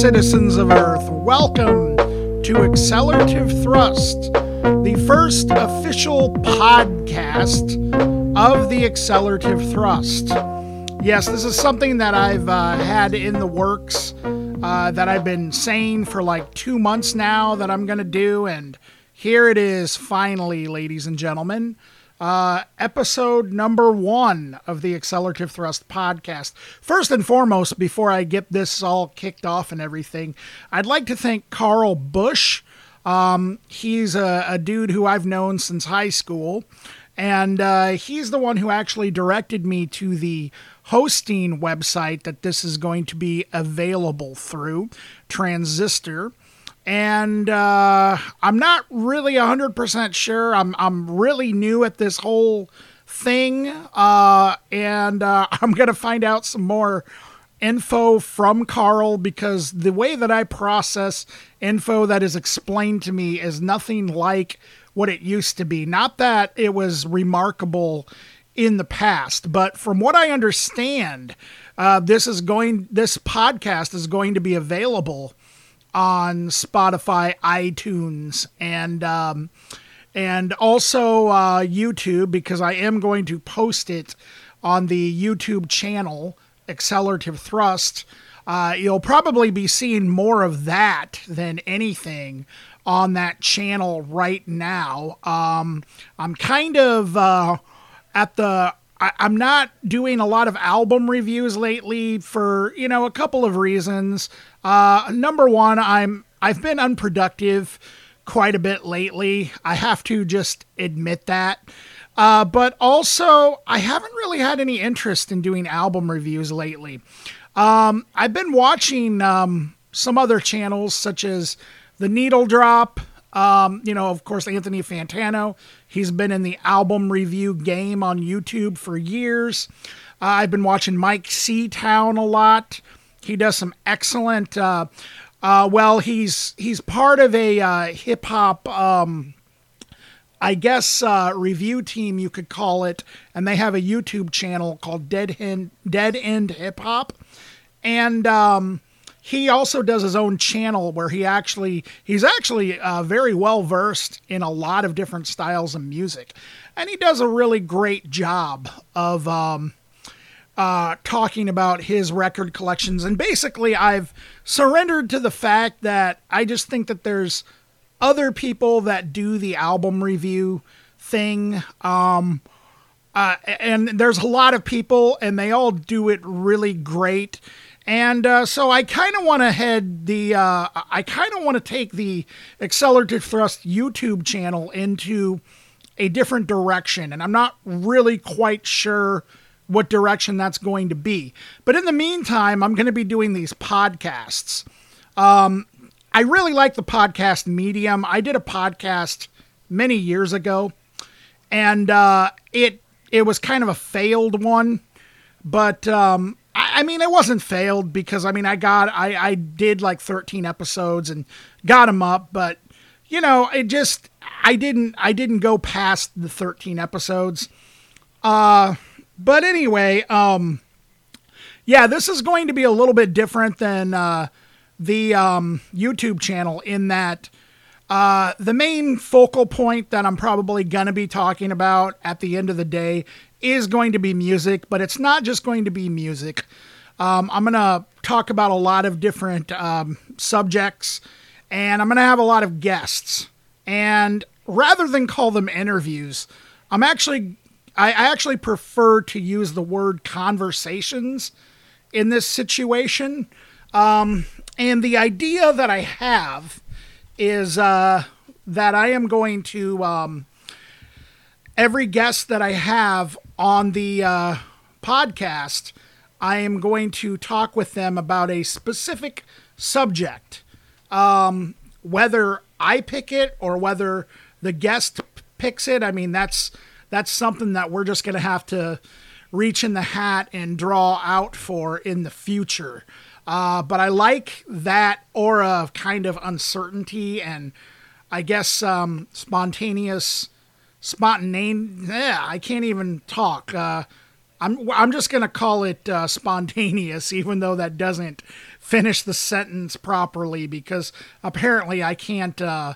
citizens of Earth. Welcome to Accelerative Thrust, the first official podcast of the Accelerative Thrust. Yes, this is something that I've uh, had in the works, uh, that I've been saying for like two months now that I'm going to do, and here it is finally, ladies and gentlemen uh, episode number one of the Accelerative Thrust podcast. First and foremost, before I get this all kicked off and everything, I'd like to thank Carl Bush. Um, he's a, a, dude who I've known since high school, and uh, he's the one who actually directed me to the hosting website that this is going to be available through, Transistor and uh, I'm not really 100% sure. I'm I'm really new at this whole thing, uh, and uh, I'm gonna find out some more info from Carl because the way that I process info that is explained to me is nothing like what it used to be. Not that it was remarkable in the past, but from what I understand, uh, this is going. This podcast is going to be available on Spotify, iTunes, and um, and also uh, YouTube because I am going to post it on the YouTube channel Accelerative Thrust. Uh, you'll probably be seeing more of that than anything on that channel right now. Um, I'm kind of uh, at the I, am not doing a lot of album reviews lately for you know a couple of reasons. Uh, number one, I'm I've been unproductive quite a bit lately. I have to just admit that. Uh, but also, I haven't really had any interest in doing album reviews lately. Um, I've been watching um, some other channels such as the Needle Drop. Um, you know, of course, Anthony Fantano. He's been in the album review game on YouTube for years. Uh, I've been watching Mike Seatown a lot. He does some excellent. Uh, uh, well, he's he's part of a uh, hip hop, um, I guess, uh, review team you could call it, and they have a YouTube channel called Dead End Dead End Hip Hop, and um, he also does his own channel where he actually he's actually uh, very well versed in a lot of different styles of music, and he does a really great job of. Um, uh, talking about his record collections. And basically, I've surrendered to the fact that I just think that there's other people that do the album review thing. Um, uh, and there's a lot of people, and they all do it really great. And uh, so I kind of want to head the, uh, I kind of want to take the Accelerative Thrust YouTube channel into a different direction. And I'm not really quite sure what direction that's going to be. But in the meantime, I'm going to be doing these podcasts. Um, I really like the podcast medium. I did a podcast many years ago, and uh, it it was kind of a failed one. But um, I, I, mean, it wasn't failed because I mean, I got I I did like 13 episodes and got them up, but you know, it just I didn't I didn't go past the 13 episodes. Uh but anyway, um, yeah, this is going to be a little bit different than uh, the um, YouTube channel in that uh, the main focal point that I'm probably going to be talking about at the end of the day is going to be music, but it's not just going to be music. Um, I'm going to talk about a lot of different um, subjects, and I'm going to have a lot of guests. And rather than call them interviews, I'm actually I, I actually prefer to use the word conversations in this situation. Um, and the idea that I have is uh, that I am going to, um, every guest that I have on the uh, podcast, I am going to talk with them about a specific subject. Um, whether I pick it or whether the guest picks it, I mean, that's that's something that we're just going to have to reach in the hat and draw out for in the future. Uh, but I like that aura of kind of uncertainty and I guess um, spontaneous, spontaneous. Yeah, I can't even talk. Uh, I'm I'm just gonna call it uh, spontaneous, even though that doesn't finish the sentence properly because apparently I can't uh,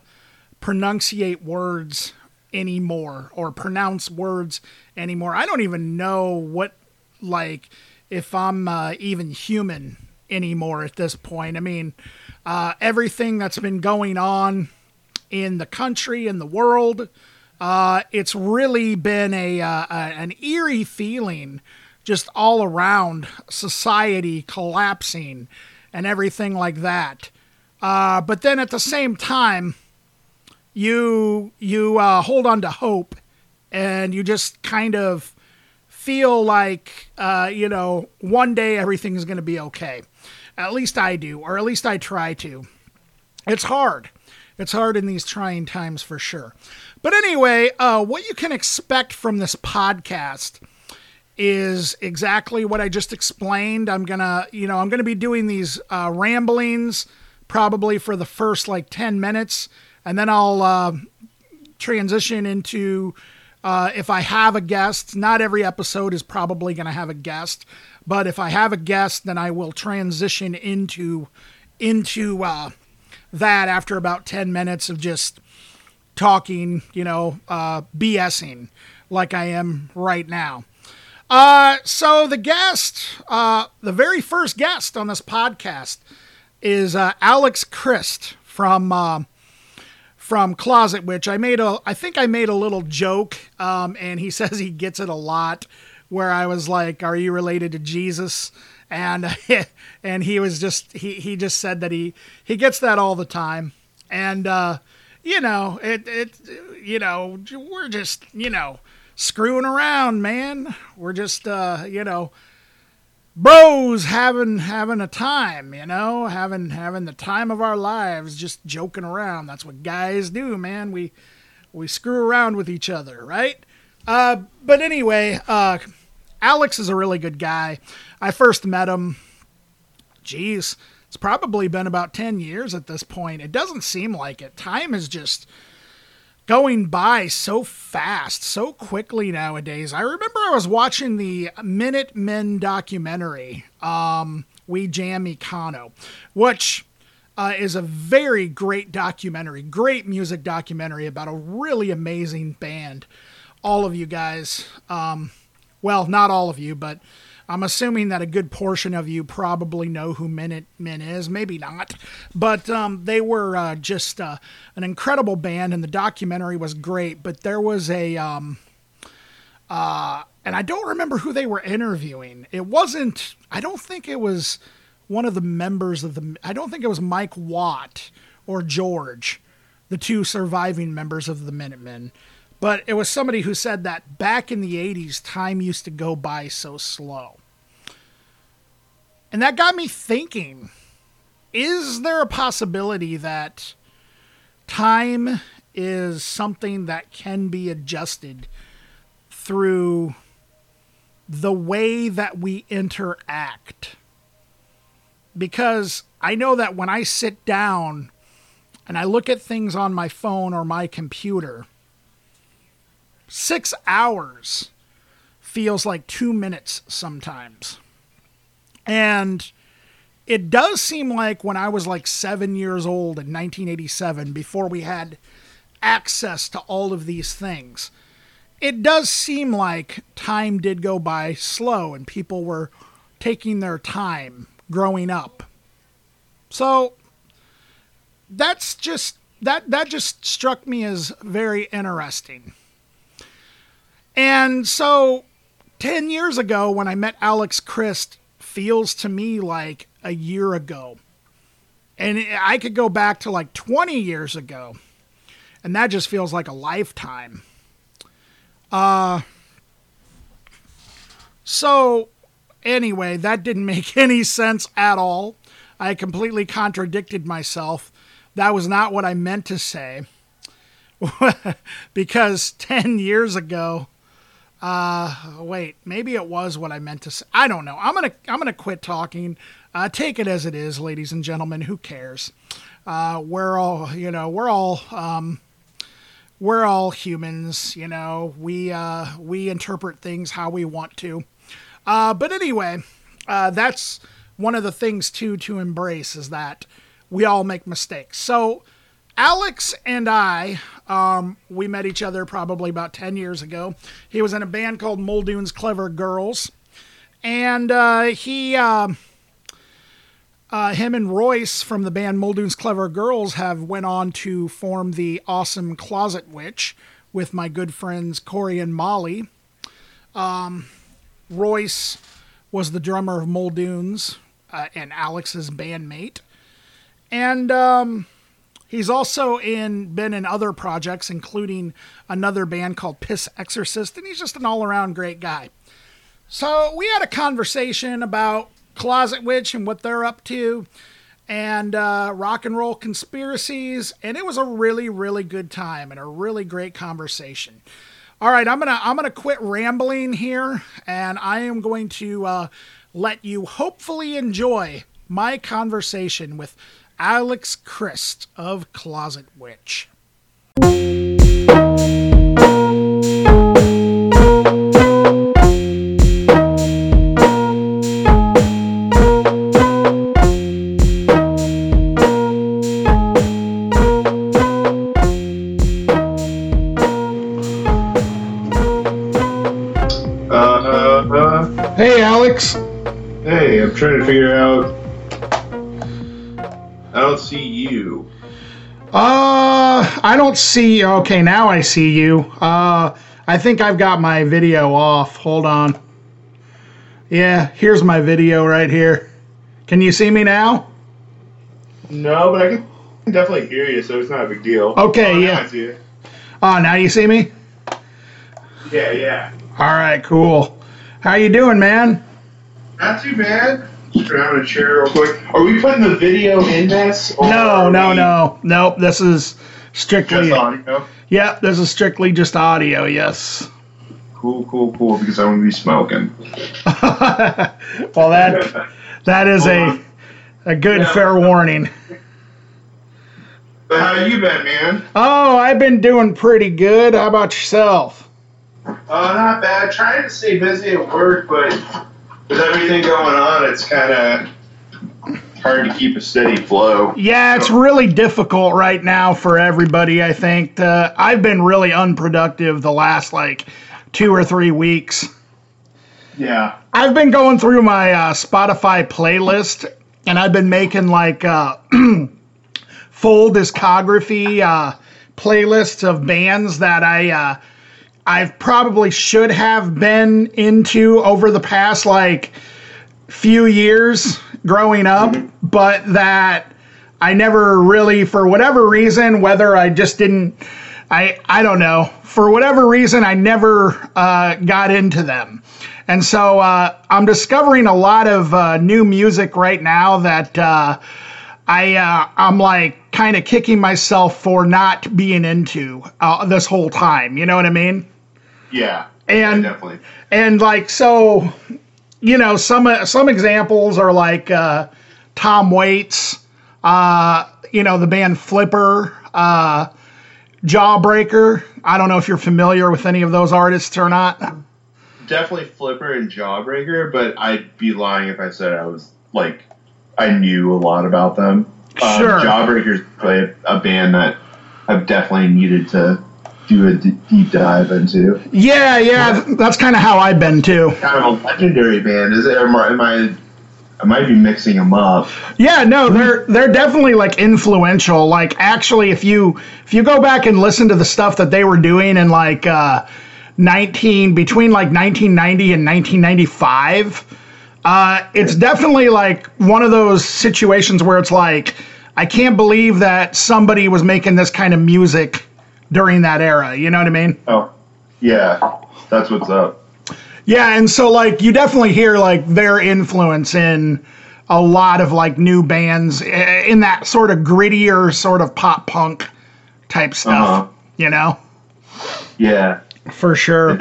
pronunciate words anymore or pronounce words anymore. I don't even know what, like, if I'm uh, even human anymore at this point. I mean, uh, everything that's been going on in the country in the world, uh, it's really been a, uh, a an eerie feeling just all around society collapsing and everything like that. Uh, but then at the same time, you you uh, hold on to hope, and you just kind of feel like uh, you know one day everything's going to be okay. At least I do, or at least I try to. It's hard. It's hard in these trying times for sure. But anyway, uh, what you can expect from this podcast is exactly what I just explained. I'm gonna, you know, I'm gonna be doing these uh, ramblings probably for the first like 10 minutes, and then I'll uh, transition into uh, if I have a guest. Not every episode is probably gonna have a guest, but if I have a guest, then I will transition into into uh, that after about 10 minutes of just talking, you know, uh, BSing like I am right now. Uh, so the guest, uh, the very first guest on this podcast is uh, Alex Christ from uh, from Closet Witch. I made a, I think I made a little joke, um, and he says he gets it a lot. Where I was like, "Are you related to Jesus?" And and he was just he he just said that he he gets that all the time, and uh, you know it it you know we're just you know screwing around, man. We're just, uh, you know, bros having having a time, you know, having having the time of our lives, just joking around. That's what guys do, man. We we screw around with each other, right? Uh, but anyway, uh, Alex is a really good guy. I first met him. jeez it's probably been about ten years at this point. It doesn't seem like it. Time is just going by so fast, so quickly nowadays. I remember I was watching the Minutemen documentary, um, We Jam Econo, which uh, is a very great documentary, great music documentary about a really amazing band. All of you guys, um, well, not all of you, but I'm assuming that a good portion of you probably know who Minutemen is. Maybe not. But um, they were uh, just uh, an incredible band, and the documentary was great. But there was a. Um, uh, and I don't remember who they were interviewing. It wasn't. I don't think it was one of the members of the. I don't think it was Mike Watt or George, the two surviving members of the Minutemen. But it was somebody who said that back in the 80s, time used to go by so slow. And that got me thinking is there a possibility that time is something that can be adjusted through the way that we interact? Because I know that when I sit down and I look at things on my phone or my computer, six hours feels like two minutes sometimes. And it does seem like when I was like seven years old in 1987, before we had access to all of these things, it does seem like time did go by slow and people were taking their time growing up. So that's just that that just struck me as very interesting. And so 10 years ago, when I met Alex Christ, feels to me like a year ago. And I could go back to like 20 years ago, and that just feels like a lifetime. Uh, so, anyway, that didn't make any sense at all. I completely contradicted myself. That was not what I meant to say. because 10 years ago, uh, wait, maybe it was what I meant to say. I don't know. I'm gonna I'm gonna quit talking. Uh, take it as it is, ladies and gentlemen. Who cares? Uh, we're all you know. We're all um, we're all humans. You know, we uh, we interpret things how we want to. Uh, but anyway, uh, that's one of the things too to embrace is that we all make mistakes. So Alex and I, um, we met each other probably about 10 years ago. He was in a band called Muldoon's Clever Girls. And uh, he, uh, uh, him and Royce from the band Muldoon's Clever Girls have went on to form the awesome Closet Witch with my good friends Corey and Molly. Um, Royce was the drummer of Muldoon's uh, and Alex's bandmate. And um, He's also in been in other projects, including another band called Piss Exorcist, and he's just an all around great guy. So we had a conversation about Closet Witch and what they're up to, and uh, rock and roll conspiracies, and it was a really, really good time and a really great conversation. All right, I'm gonna I'm gonna quit rambling here, and I am going to uh, let you hopefully enjoy my conversation with Alex Christ of Closet Witch. Uh, Hey, Alex. hey, I'm trying to figure out. See you. Uh, I don't see. Okay, now I see you. Uh, I think I've got my video off. Hold on. Yeah, here's my video right here. Can you see me now? No, but I can definitely hear you, so it's not a big deal. Okay, Oh, yeah. Oh, now you see me? Yeah, yeah. All right, cool. How you doing, man? Not too bad. Grab a chair real quick. Are we putting the video in this? No, no, no, nope. This is strictly. Just audio. Yeah, this is strictly just audio. Yes. Cool, cool, cool. Because I'm gonna be smoking. well, that that is Hold a on. a good Yeah. fair warning. But how you been, man? Oh, I've been doing pretty good. How about yourself? Uh, not bad. Trying to stay busy at work, but with everything going on, it's kind of hard to keep a steady flow. Yeah, it's really difficult right now for everybody. I think uh, I've been really unproductive the last like two or three weeks. Yeah. I've been going through my uh, Spotify playlist, and I've been making like uh, full discography uh, playlists of bands that I uh, I've probably should have been into over the past like few years growing up, but that I never really, for whatever reason, whether I just didn't, I I don't know, for whatever reason, I never uh, got into them. And so uh, I'm discovering a lot of uh, new music right now that uh, I uh, I'm like kind of kicking myself for not being into uh, this whole time. You know what I mean? Yeah. And definitely. and like so, you know, some some examples are like uh, Tom Waits, uh, you know, the band Flipper, uh, Jawbreaker. I don't know if you're familiar with any of those artists or not. Definitely Flipper and Jawbreaker, but I'd be lying if I said I was like I knew a lot about them. Uh, Sure. Jawbreaker's probably a, a band that I've definitely needed to do a d- deep dive into. Yeah, yeah, that's kind of how I've been too. Kind of a legendary band, is it? Am I? Am I I might be mixing them up. Yeah, no, they're they're definitely like influential. Like actually if you if you go back and listen to the stuff that they were doing in like uh 19 between like 1990 and 1995, uh it's definitely like one of those situations where it's like I can't believe that somebody was making this kind of music during that era, you know what I mean? Oh, yeah, that's what's up. Yeah, and so like you definitely hear like their influence in a lot of like new bands eh, in that sort of grittier sort of pop punk type stuff, Uh-huh. you know? Yeah, For sure.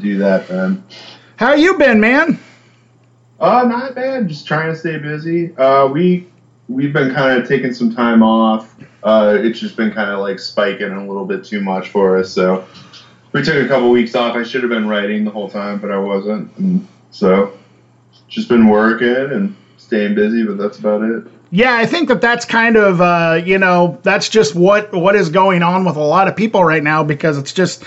do that, man. How you been, man? Uh, not bad. Just trying to stay busy. Uh, we we've been kind of taking some time off. Uh, it's just been kind of like spiking a little bit too much for us. So we took a couple weeks off. I should have been writing the whole time, but I wasn't. And so just been working and staying busy, but that's about it. Yeah, I think that that's kind of uh, you know that's just what what is going on with a lot of people right now because it's just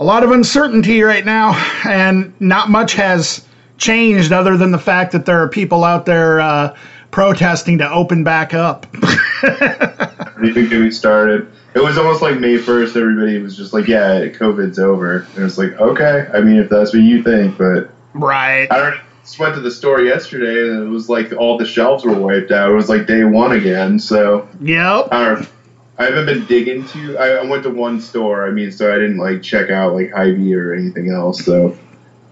a lot of uncertainty right now, and not much has changed other than the fact that there are people out there uh, protesting to open back up. Even get me started. It was almost like May first. Everybody was just like, "Yeah, COVID's over," and was like, "Okay, I mean, if that's what you think, but right." I don't. Just went to the store yesterday, and it was like all the shelves were wiped out. It was like day one again. So yep. I don't. I haven't been digging to. I, I went to one store. I mean, so I didn't like check out like Hy-Vee or anything else. So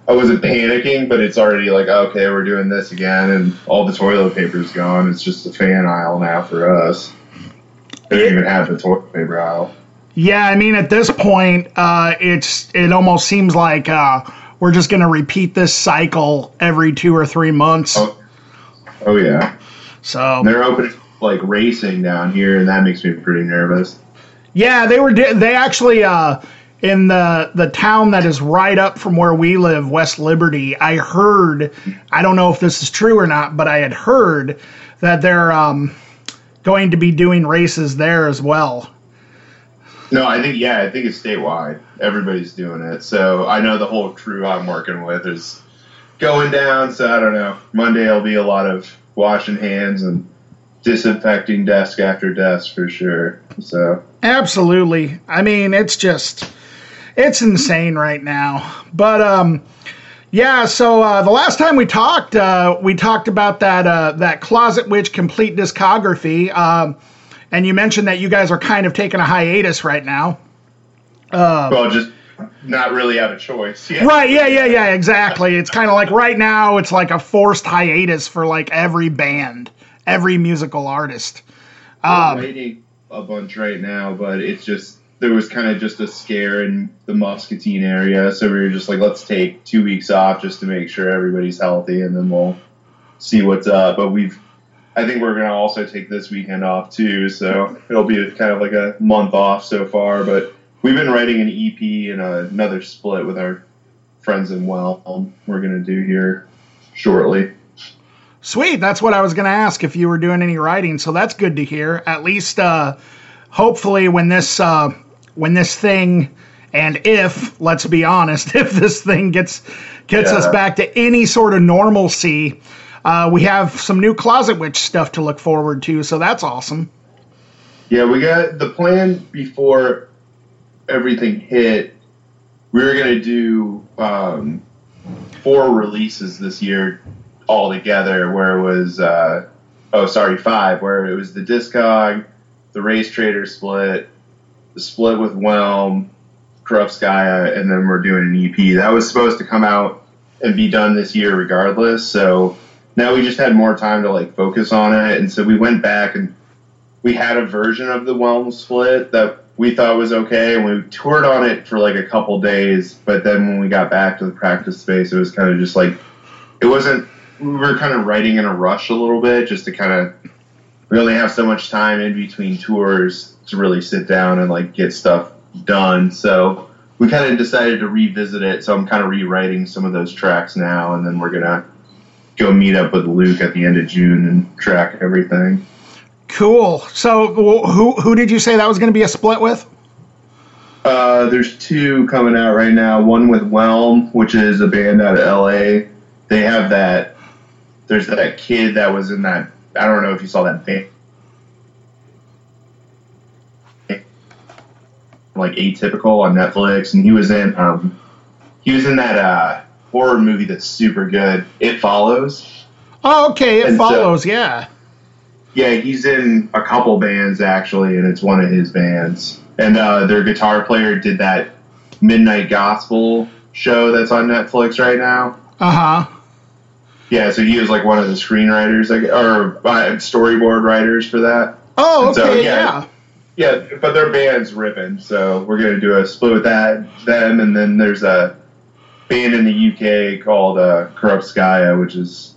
I wasn't panicking, but it's already like okay, we're doing this again, and all the toilet paper's gone. It's just a fan aisle now for us. They don't even have the toilet paper aisle. Yeah, I mean, at this point, uh, it's it almost seems like uh, we're just going to repeat this cycle every two or three months. Oh, oh yeah. So they're opening like racing down here, and that makes me pretty nervous. Yeah, they were. They actually uh, in the the town that is right up from where we live, West Liberty. I heard. I don't know if this is true or not, but I had heard that they're um, going to be doing races there as well. No, I think yeah, I think it's statewide. Everybody's doing it. So I know the whole crew I'm working with is going down. So I don't know. Monday will be a lot of washing hands and disinfecting desk after desk for sure. So absolutely. I mean, it's just it's insane right now. But um, yeah. So uh, the last time we talked, uh, we talked about that uh, that Closet Witch complete discography. Um, and you mentioned that you guys are kind of taking a hiatus right now. Uh, well, just not really out of choice. Yeah. Right? Yeah, yeah, yeah. Exactly. It's kind of like right now, it's like a forced hiatus for like every band, every musical artist. Um, waiting a bunch right now, but it's just there was kind of just a scare in the Muscatine area, so we were just like, let's take two weeks off just to make sure everybody's healthy, and then we'll see what's up. But we've I think we're going to also take this weekend off too, so it'll be kind of like a month off so far. But we've been writing an EP and another split with our friends in Whelm. We're going to do here shortly. Sweet, that's what I was going to ask if you were doing any writing. So that's good to hear. At least, uh, hopefully, when this uh, when this thing and if let's be honest, if this thing gets gets yeah. us back to any sort of normalcy uh, we have some new Closet Witch stuff to look forward to, so that's awesome. Yeah, we got the plan before everything hit. We were going to do um, four releases this year all together, where it was, uh, oh, sorry, five, where it was the Discog, the Race Trader split, split with Whelm, Krupskaya, and then we're doing an EP. That was supposed to come out and be done this year regardless, so now we just had more time to like focus on it, and so we went back and we had a version of the Whelm split that we thought was okay, and we toured on it for like a couple days. But then when we got back to the practice space, it was kind of just like it wasn't. We were kind of writing in a rush a little bit, just to kind of. We only have so much time in between tours to really sit down and like get stuff done. So we kind of decided to revisit it. So I'm kind of rewriting some of those tracks now, and then we're gonna go meet up with Luke at the end of June and track everything. Cool. So who who did you say that was going to be a split with? Uh, there's two coming out right now. One with Whelm, which is a band out of LA. They have that. There's that kid that was in that. I don't know if you saw that band. Like atypical on Netflix, and he was in um, he was in that uh, horror movie that's super good. It follows. Oh, okay. It and follows. So, yeah. Yeah, he's in a couple bands actually, and it's one of his bands. And uh, their guitar player did that Midnight Gospel show that's on Netflix right now. Uh huh. Yeah, so he was like one of the screenwriters, like, or uh, storyboard writers for that. Oh, okay, so, yeah, yeah. Yeah, but their band's ripping, so we're gonna do a split with that, them, and then there's a band in the UK called uh, which is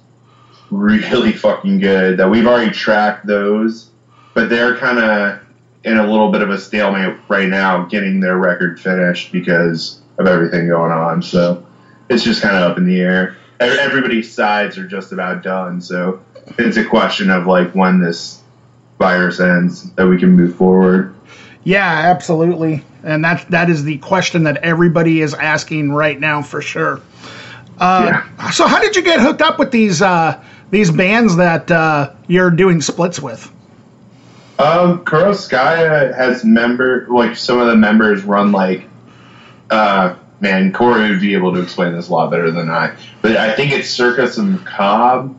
really fucking good. That we've already tracked those, but they're kind of in a little bit of a stalemate right now, getting their record finished because of everything going on. So it's just kind of up in the air. Everybody's sides are just about done. So it's a question of like when this virus ends that we can move forward. Yeah, absolutely. And that that is the question that everybody is asking right now for sure. Uh, yeah. So, how did you get hooked up with these uh, these bands that uh, you're doing splits with? Um, Krupskaya has member like some of the members run like uh man, Corey would be able to explain this a lot better than I. But I think it's Circus and Cobb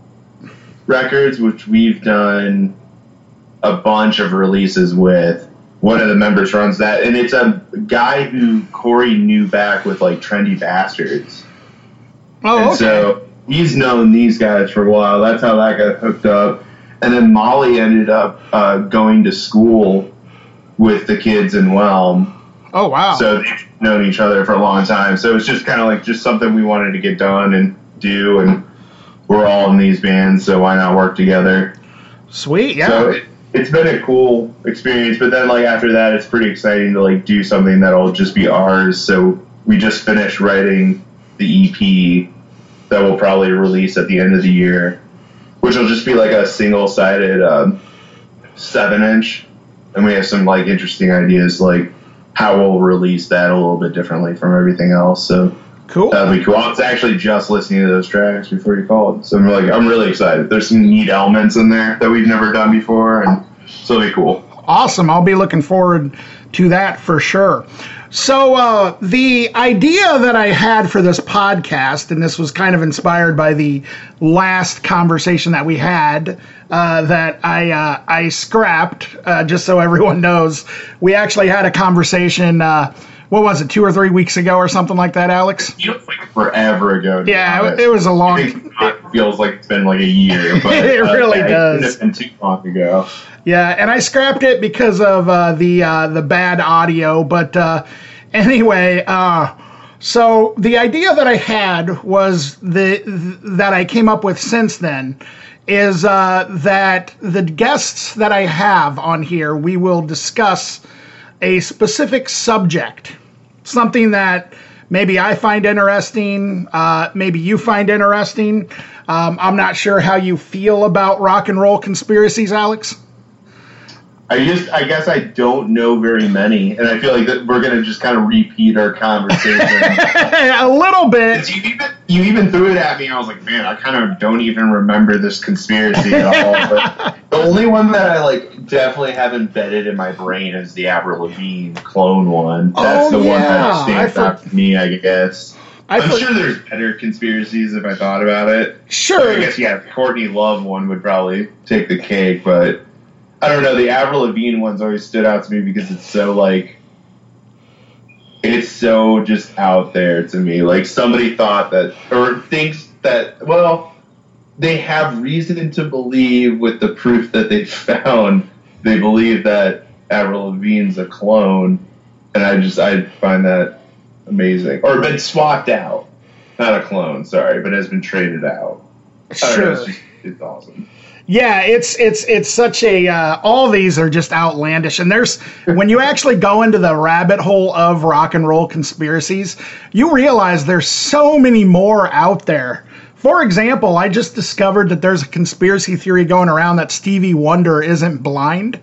Records, which we've done a bunch of releases with. One of the members runs that, and it's a guy who Corey knew back with like Trendy Bastards. Oh, and okay. so he's known these guys for a while. That's how that got hooked up. And then Molly ended up uh, going to school with the kids in Whelm. Oh wow! So they've known each other for a long time. So it's just kind of like just something we wanted to get done and do, and we're all in these bands, so why not work together? Sweet, yeah. So it, it's been a cool experience, but then like after that, it's pretty exciting to like do something that'll just be ours. So we just finished writing the EP that we'll probably release at the end of the year, which will just be like a single sided um, seven inch. And we have some like interesting ideas like how we'll release that a little bit differently from everything else. So cool. That'd be cool. I was actually just listening to those tracks before you called. So I'm like I'm really excited. There's some neat elements in there that we've never done before and so it'll be cool. Awesome. I'll be looking forward to that for sure. So, uh, the idea that I had for this podcast, and this was kind of inspired by the last conversation that we had, uh, that I uh, I scrapped, uh, just so everyone knows. We actually had a conversation. Uh, what was it, two or three weeks ago, or something like that, Alex? Feels like forever ago. Yeah, it, it, was a long. It feels like it's been like a year, but it really does. It's been too long ago. Yeah, and I scrapped it because of uh, the uh, the bad audio. But uh, anyway, uh, so the idea that I had was the that I came up with since then is uh, that the guests that I have on here, we will discuss a specific subject, something that maybe I find interesting, uh, maybe you find interesting. Um, I'm not sure how you feel about rock and roll conspiracies, Alex. I just, I guess I don't know very many, and I feel like that we're gonna just kind of repeat our conversation a little bit. You even, you even threw it at me, and I was like, man, I kind of don't even remember this conspiracy at all. but the only one that I like definitely have embedded in my brain is the Avril Lavigne clone one. That's oh, the yeah. one that stands out to me, I guess. I am sure there's better conspiracies if I thought about it. Sure. I guess yeah, Courtney Love one would probably take the cake, but I don't know. The Avril Lavigne ones always stood out to me because it's so like it's so just out there to me. Like somebody thought that or thinks that well, they have reason to believe with the proof that they found. They believe that Avril Lavigne's a clone, and I just I find that amazing. Or been swapped out, not a clone. Sorry, but has been traded out. Sure, know, it's, just, it's awesome. Yeah, it's it's it's such a uh, all these are just outlandish, and there's when you actually go into the rabbit hole of rock and roll conspiracies, you realize there's so many more out there. For example, I just discovered that there's a conspiracy theory going around that Stevie Wonder isn't blind.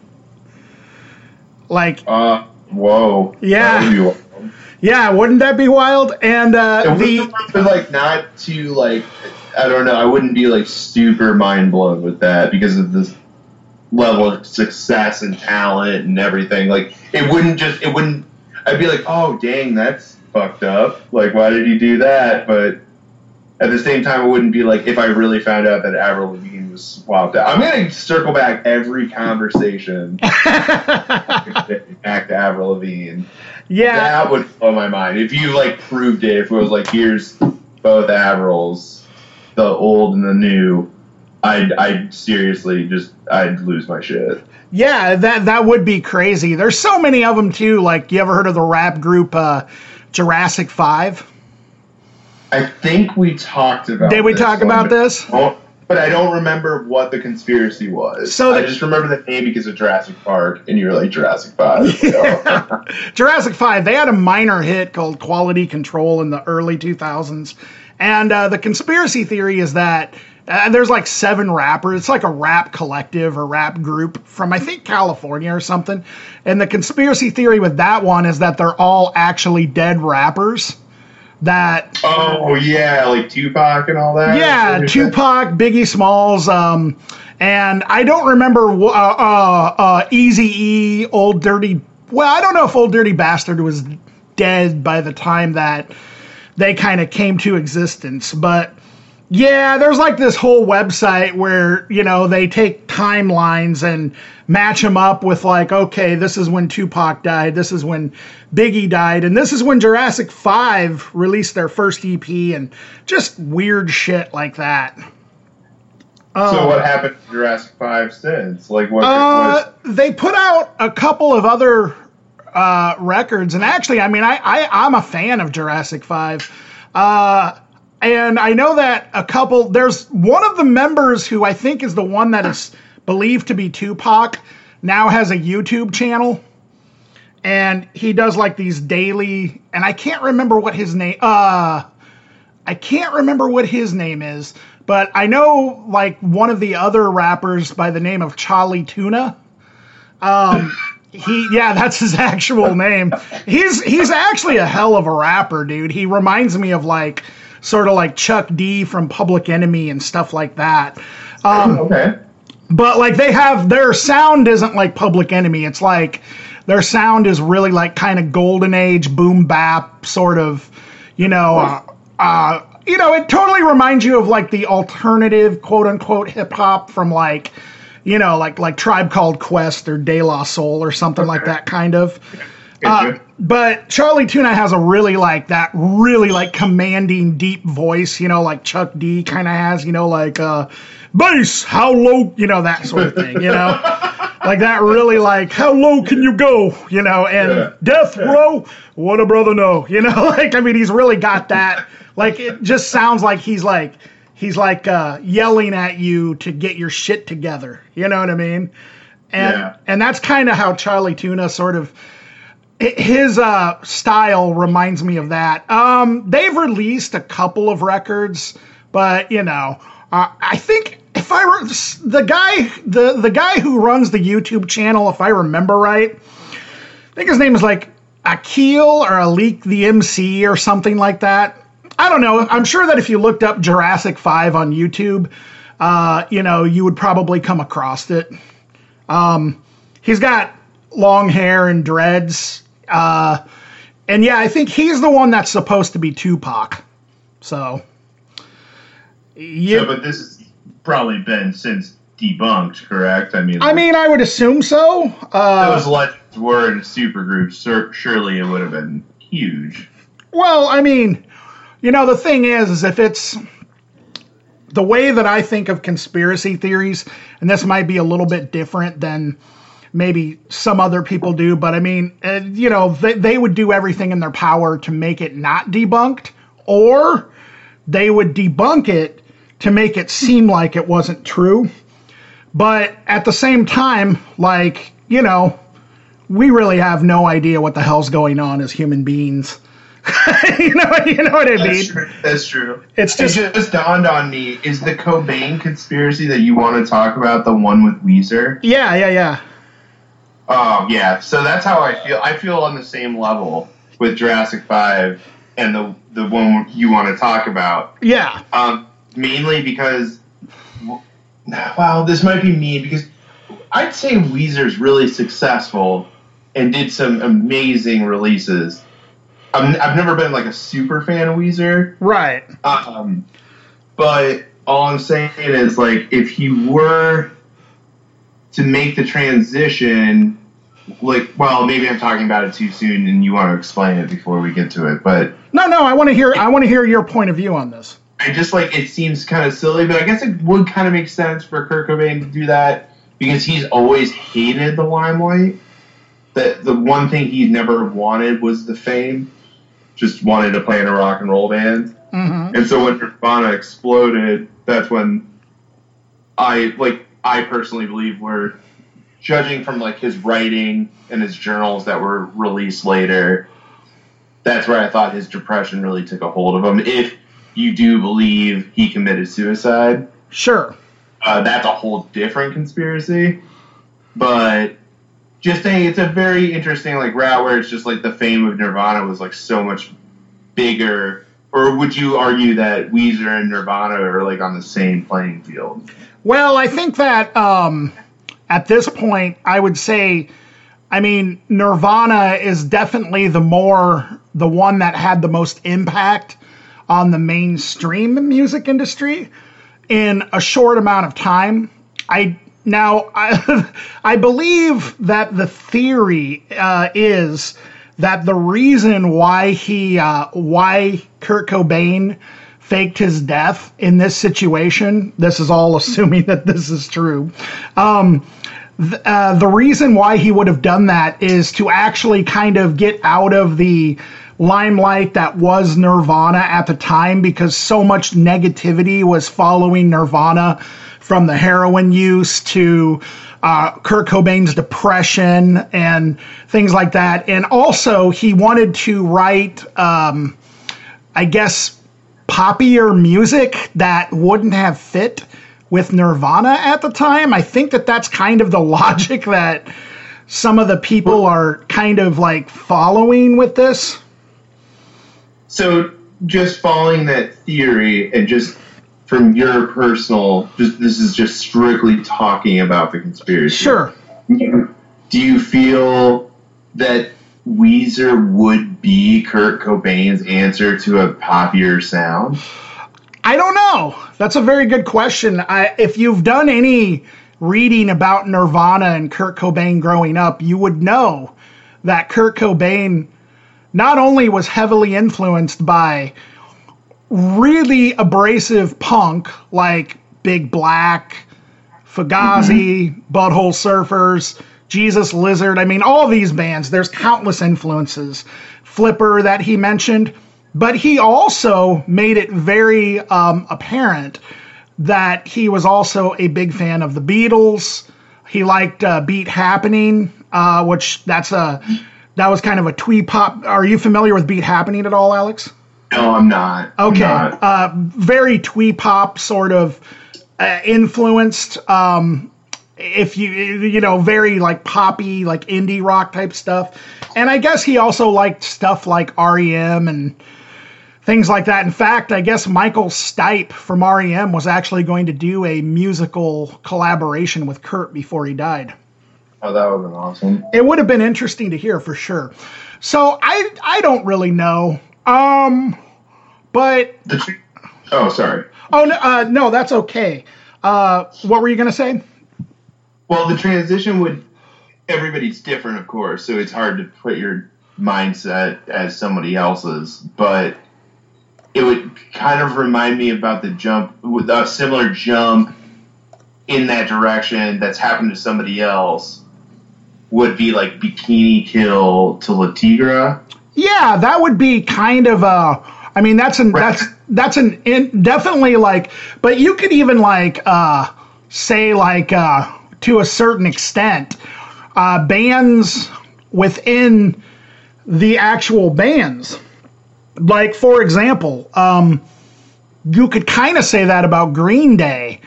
Like, uh, whoa, yeah, yeah, wouldn't that be wild? And uh, the like not to like I don't know. I wouldn't be like super mind blown with that because of this level of success and talent and everything. Like it wouldn't just it wouldn't. I'd be like, oh dang, that's fucked up. Like why did he do that? But at the same time, it wouldn't be like if I really found out that Avril Lavigne was swapped out. I'm gonna circle back every conversation back to Avril Lavigne. Yeah, that would blow my mind if you like proved it. If it was like here's both Avrils the old and the new, I'd, I'd seriously just I'd lose my shit. Yeah, that that would be crazy. There's so many of them too. Like, you ever heard of the rap group uh, Jurassic Five? I think we talked about. Did we talk about this? but I don't remember what the conspiracy was. So the, I just remember the name because of Jurassic Park, and you were like Jurassic Five. Yeah. Jurassic Five. They had a minor hit called Quality Control in the early 2000s, and uh, the conspiracy theory is that Uh, there's like seven rappers. It's like a rap collective or rap group from I think California or something. And the conspiracy theory with that one is that they're all actually dead rappers. That Oh yeah, like Tupac and all that. yeah, Tupac, Biggie Smalls, um, and I don't remember uh, uh, uh, Easy E, Old Dirty. Well, I don't know if Old Dirty Bastard was dead by the time that they kind of came to existence, but yeah, there's like this whole website where, you know, they take timelines and match them up with like, okay, this is when Tupac died, this is when Biggie died, and this is when Jurassic 5 released their first EP and just weird shit like that. So what happened to Jurassic Five since? Like what? Uh, what they put out a couple of other uh, records, and actually, I mean, I, I I'm a fan of Jurassic Five, uh, and I know that a couple. There's one of the members who I think is the one that is believed to be Tupac now has a YouTube channel, and he does like these daily, and I can't remember what his name. Uh, I can't remember what his name is, but I know like one of the other rappers by the name of Chali 2na. Um, he yeah, that's his actual name. He's he's actually a hell of a rapper, dude. He reminds me of like sort of like Chuck D from Public Enemy and stuff like that. Um, okay. but like they have their sound isn't like Public Enemy. It's like their sound is really like kind of golden age boom bap sort of, you know, uh, uh, you know, it totally reminds you of like the alternative quote unquote hip hop from like, you know, like like Tribe Called Quest or De La Soul or something like that kind of. Uh, but Chali 2na has a really like that really like commanding deep voice, you know, like Chuck D kind of has, you know, like uh bass, how low, you know, that sort of thing, you know. like that really like how low can you go, you know, and Yeah. death row, what a brother know, you know, like I mean he's really got that. Like it just sounds like he's like he's like uh yelling at you to get your shit together, you know what I mean? And Yeah. and that's kind of how Chali 2na sort of his uh, style reminds me of that. Um, they've released a couple of records, but you know, uh, I think if I were the guy, the the guy who runs the YouTube channel, if I remember right, I think his name is like Akil or Alik the MC or something like that. I don't know. I'm sure that if you looked up Jurassic Five on YouTube, uh, you know, you would probably come across it. Um, he's got long hair and dreads. Uh, and yeah, I think he's the one that's supposed to be Tupac. So, yeah. Yeah, but this has probably been since debunked, correct? I mean, I mean, I would assume so. Uh, those legends were in supergroups. Sur- surely it would have been huge. Well, I mean, you know, the thing is, is if it's the way that I think of conspiracy theories, and this might be a little bit different than maybe some other people do, but I mean, uh, you know, they, they would do everything in their power to make it not debunked, or they would debunk it to make it seem like it wasn't true. But at the same time, like, you know, we really have no idea what the hell's going on as human beings. you know, you know what I mean? That's true. That's true. It's It just just dawned on me: is the Cobain conspiracy that you want to talk about the one with Weezer? yeah, yeah, yeah. Oh yeah, so that's how I feel. I feel on the same level with Jurassic Five and the the one you want to talk about. Yeah. Um, mainly because, well, this might be me because I'd say Weezer's really successful and did some amazing releases. I'm, I've never been like a super fan of Weezer, Right. um, but all I'm saying is like if he were to make the transition, like well maybe I'm talking about it too soon and you want to explain it before we get to it, but No, no, I want to hear I want to hear your point of view on this. I just like it seems kind of silly, but I guess it would kind of make sense for Kurt Cobain to do that because he's always hated the limelight. That the one thing he never wanted was the fame. Just wanted to play in a rock and roll band. Mm-hmm. And so when Nirvana exploded, that's when I like I personally believe we're judging from like his writing and his journals that were released later. That's where I thought his depression really took a hold of him. If you do believe he committed suicide, Sure. Uh, that's a whole different conspiracy. But just saying, it's a very interesting like route where it's just like the fame of Nirvana was like so much bigger. Or would you argue that Weezer and Nirvana are like on the same playing field? Well, I think that um, at this point, I would say, I mean, Nirvana is definitely the more the one that had the most impact on the mainstream music industry in a short amount of time. I now I, I believe that the theory uh, is that the reason why he uh, why Kurt Cobain faked his death in this situation. This is all assuming that this is true. Um, uh, the reason why he would have done that is to actually kind of get out of the limelight that was Nirvana at the time because so much negativity was following Nirvana from the heroin use to uh, Kurt Cobain's depression and things like that. And also, he wanted to write, um, I guess, poppier music that wouldn't have fit with Nirvana at the time. I think that that's kind of the logic that some of the people are kind of like following with this. So, just following that theory and just from your personal, just this is just strictly talking about the conspiracy. Sure. Do you feel that Weezer would be Kurt Cobain's answer to a poppier sound? I don't know. That's a very good question. I, if you've done any reading about Nirvana and Kurt Cobain growing up, you would know that Kurt Cobain not only was heavily influenced by really abrasive punk like Big Black, Fugazi, mm-hmm. Butthole Surfers, Jesus Lizard. I mean, all these bands, there's countless influences. Flipper that he mentioned, but he also made it very um, apparent that he was also a big fan of the Beatles. He liked uh, Beat Happening, uh, which that's a that was kind of a twee pop. Are you familiar with Beat Happening at all, Alex? No, I'm not. Okay, I'm not. Uh, very twee pop sort of uh, influenced. Um, if you you know very like poppy like indie rock type stuff and i guess he also liked stuff like rem and things like that in fact i guess michael stipe from rem was actually going to do a musical collaboration with kurt before he died oh that would have been awesome it would have been interesting to hear for sure so i i don't really know um but the, oh sorry oh no, uh, no that's okay uh, what were you going to say well, the transition would. Everybody's different, of course, so it's hard to put your mindset as somebody else's, but it would kind of remind me about the jump, with a similar jump in that direction that's happened to somebody else would be like Bikini Kill to Le Tigre. Yeah, that would be kind of a. I mean, that's an right. that's that's an in, definitely like, but you could even like uh say like uh to a certain extent. Uh, bands within the actual bands. Like, for example, um, you could kind of say that about Green Day.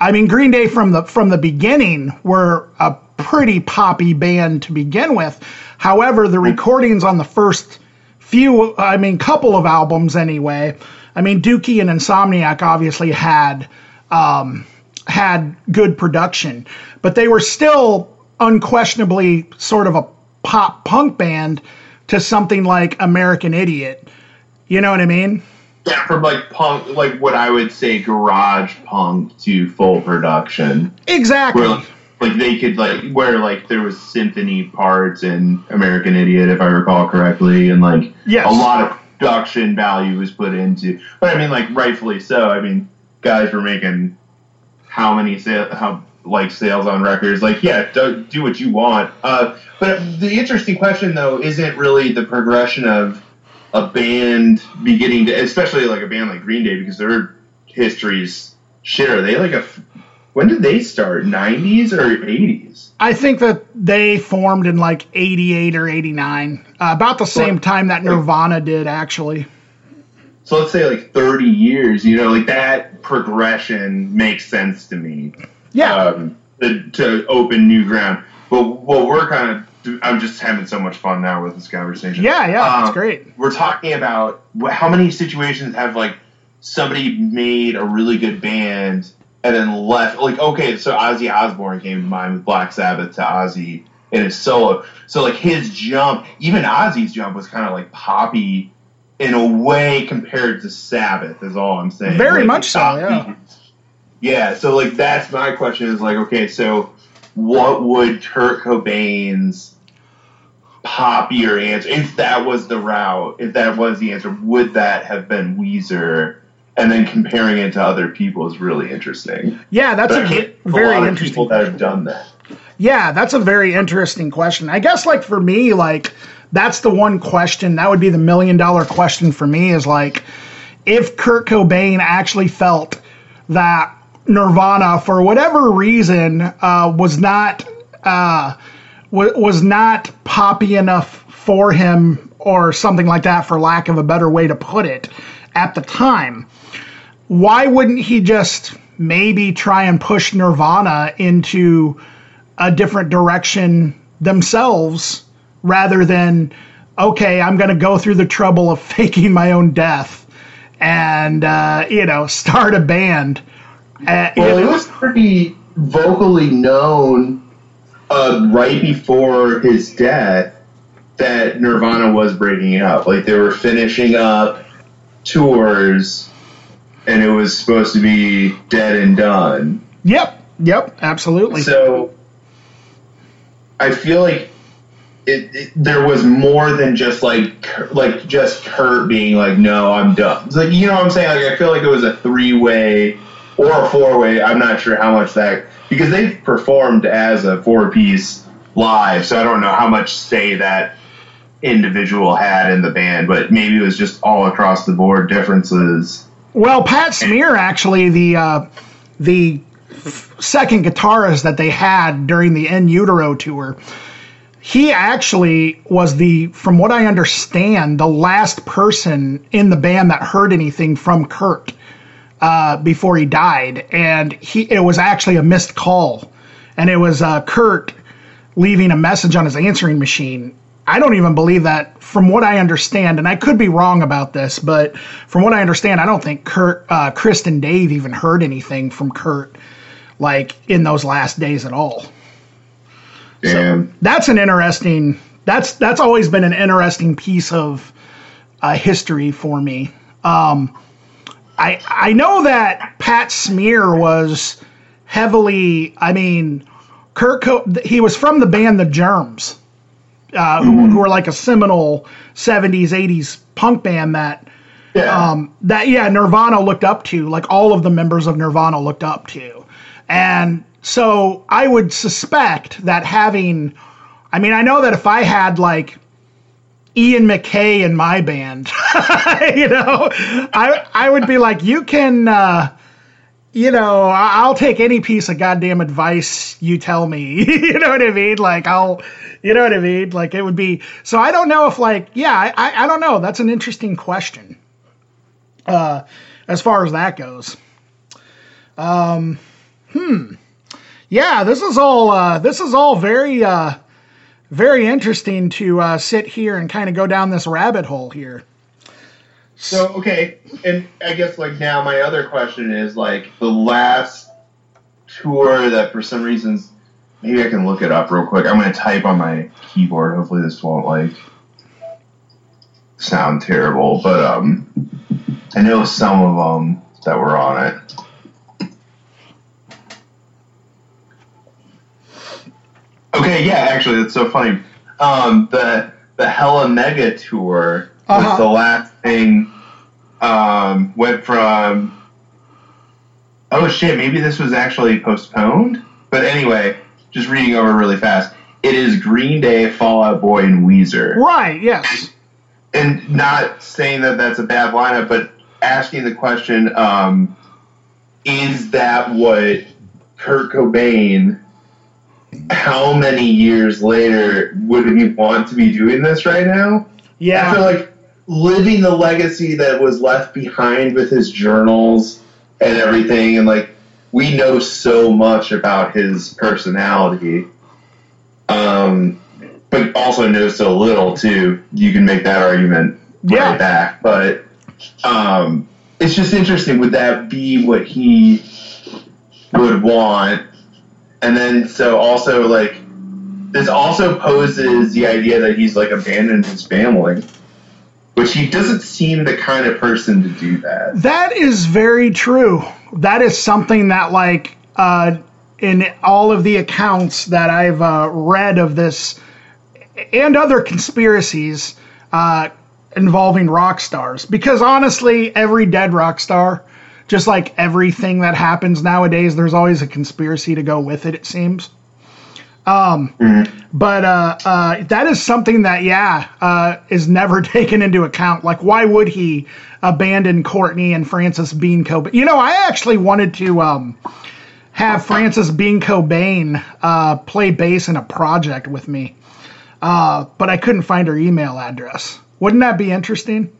I mean, Green Day from the from the beginning were a pretty poppy band to begin with. However, the recordings on the first few, I mean, couple of albums anyway. I mean, Dookie and Insomniac obviously had um, had good production, but they were still unquestionably sort of a pop punk band to something like American Idiot. You know what I mean? Yeah, from like punk, like what I would say garage punk to full production. Exactly. Where, like, they could like where like there was symphony parts in American Idiot, if I recall correctly, and like yes. a lot of production value was put into. But I mean, like rightfully so. I mean, guys were making how many sales, how like sales on records. Like, yeah, do, do what you want. Uh, but the interesting question though isn't really the progression of a band beginning to, especially like a band like Green Day, because their histories shit. Are they like a when did they start? 90s or 80s? I think that they formed in like 88 or 89, uh, about the same time that Nirvana did, actually. so let's say like 30 years, you know, like that progression makes sense to me. Yeah. Um, to, to open new ground. But what we're kind of, I'm just having so much fun now with this conversation. Yeah, yeah, Um, that's great. We're talking about how many situations have like somebody made a really good band and then left. Like, okay, so Ozzy Osbourne came to mind with Black Sabbath to Ozzy in his solo. So like his jump, even Ozzy's jump was kind of like poppy in a way compared to Sabbath. Is all I'm saying. Very Like, much so, yeah. Yeah, so like that's my question is like, okay, so what would Kurt Cobain's poppier answer if that was the route, if that was the answer, would that have been Weezer? And then comparing it to other people is really interesting. Yeah, that's But a I can't think of very a interesting. people that have done that. Yeah, that's a very interesting question. I guess like for me, like that's the one question that would be the million dollar question for me is like if Kurt Cobain actually felt that Nirvana, for whatever reason, uh, was not uh, w- was not poppy enough for him or something like that, for lack of a better way to put it, at the time why wouldn't he just maybe try and push Nirvana into a different direction themselves rather than, okay, I'm going to go through the trouble of faking my own death and, uh, you know, start a band? Uh, Well, it was pretty vocally known uh, right before his death that Nirvana was breaking up. Like they were finishing up tours, and it was supposed to be dead and done. yep, yep, absolutely. So I feel like it, it there was more than just like like just Kurt being like, "No, I'm done." It's like you know what I'm saying? Like I feel like it was a three way or a four way. I'm not sure how much that because they performed as a four piece live, so I don't know how much say that individual had in the band, but maybe it was just all across the board differences. Well, Pat Smear actually the uh, the second guitarist that they had during the In Utero tour. He actually was the, from what I understand, the last person in the band that heard anything from Kurt uh, before he died, and he it was actually a missed call, and it was uh, Kurt leaving a message on his answering machine. I don't even believe that, from what I understand, and I could be wrong about this, but from what I understand, I don't think Kurt, uh, Chris and Dave even heard anything from Kurt, like in those last days at all. Damn. That's an interesting. That's that's always been an interesting piece of uh, history for me. Um, I I know that Pat Smear was heavily. I mean, Kurt. Co- he was from the band The Germs, uh, who, who were like a seminal '70s '80s punk band that yeah. um, that yeah Nirvana looked up to, like all of the members of Nirvana looked up to, and so I would suspect that having, I mean, I know that if I had like Ian MacKaye in my band, you know, I I would be like, you can. Uh, you know, I'll take any piece of goddamn advice you tell me. you know what I mean? Like, I'll, you know what I mean? Like, it would be. So I don't know if, like, yeah, I, I, I don't know. That's an interesting question. Uh, as far as that goes. Um, hmm. Yeah, this is all. Uh, this is all very, uh, very interesting to uh, sit here and kind of go down this rabbit hole here. So okay, and I guess like now my other question is like the last tour that for some reasons maybe I can look it up real quick. I'm gonna type on my keyboard. Hopefully this won't like sound terrible, but um, I know some of them that were on it. Okay, yeah, actually, that's so funny. Um, the the Hella Mega tour was Uh-huh. the last thing. Um, went from. Oh shit! Maybe this was actually postponed. But anyway, just reading over really fast. It is Green Day, Fall Out Boy, and Weezer Right. Yes. and not saying that that's a bad lineup, but asking the question: um, Is that what Kurt Cobain? How many years later would he want to be doing this right now? Yeah, I feel like living the legacy that was left behind with his journals and everything, and like we know so much about his personality, um, but also know so little too. You can make that argument Yeah. right back, but um, it's just interesting. Would that be what he would want? And then so also like this also poses the idea that he's like abandoned his family, which he doesn't seem the kind of person to do that. That is very true. That is something that, like, uh, in all of the accounts that I've uh, read of this and other conspiracies uh, involving rock stars, because honestly, every dead rock star, just like everything that happens nowadays, there's always a conspiracy to go with it, it seems. But uh, uh, that is something that, yeah, uh, is never taken into account. Like, why would he abandon Courtney and Frances Bean Cobain? You know, I actually wanted to um, have Frances Bean Cobain uh, play bass in a project with me, uh, but I couldn't find her email address. Wouldn't that be interesting?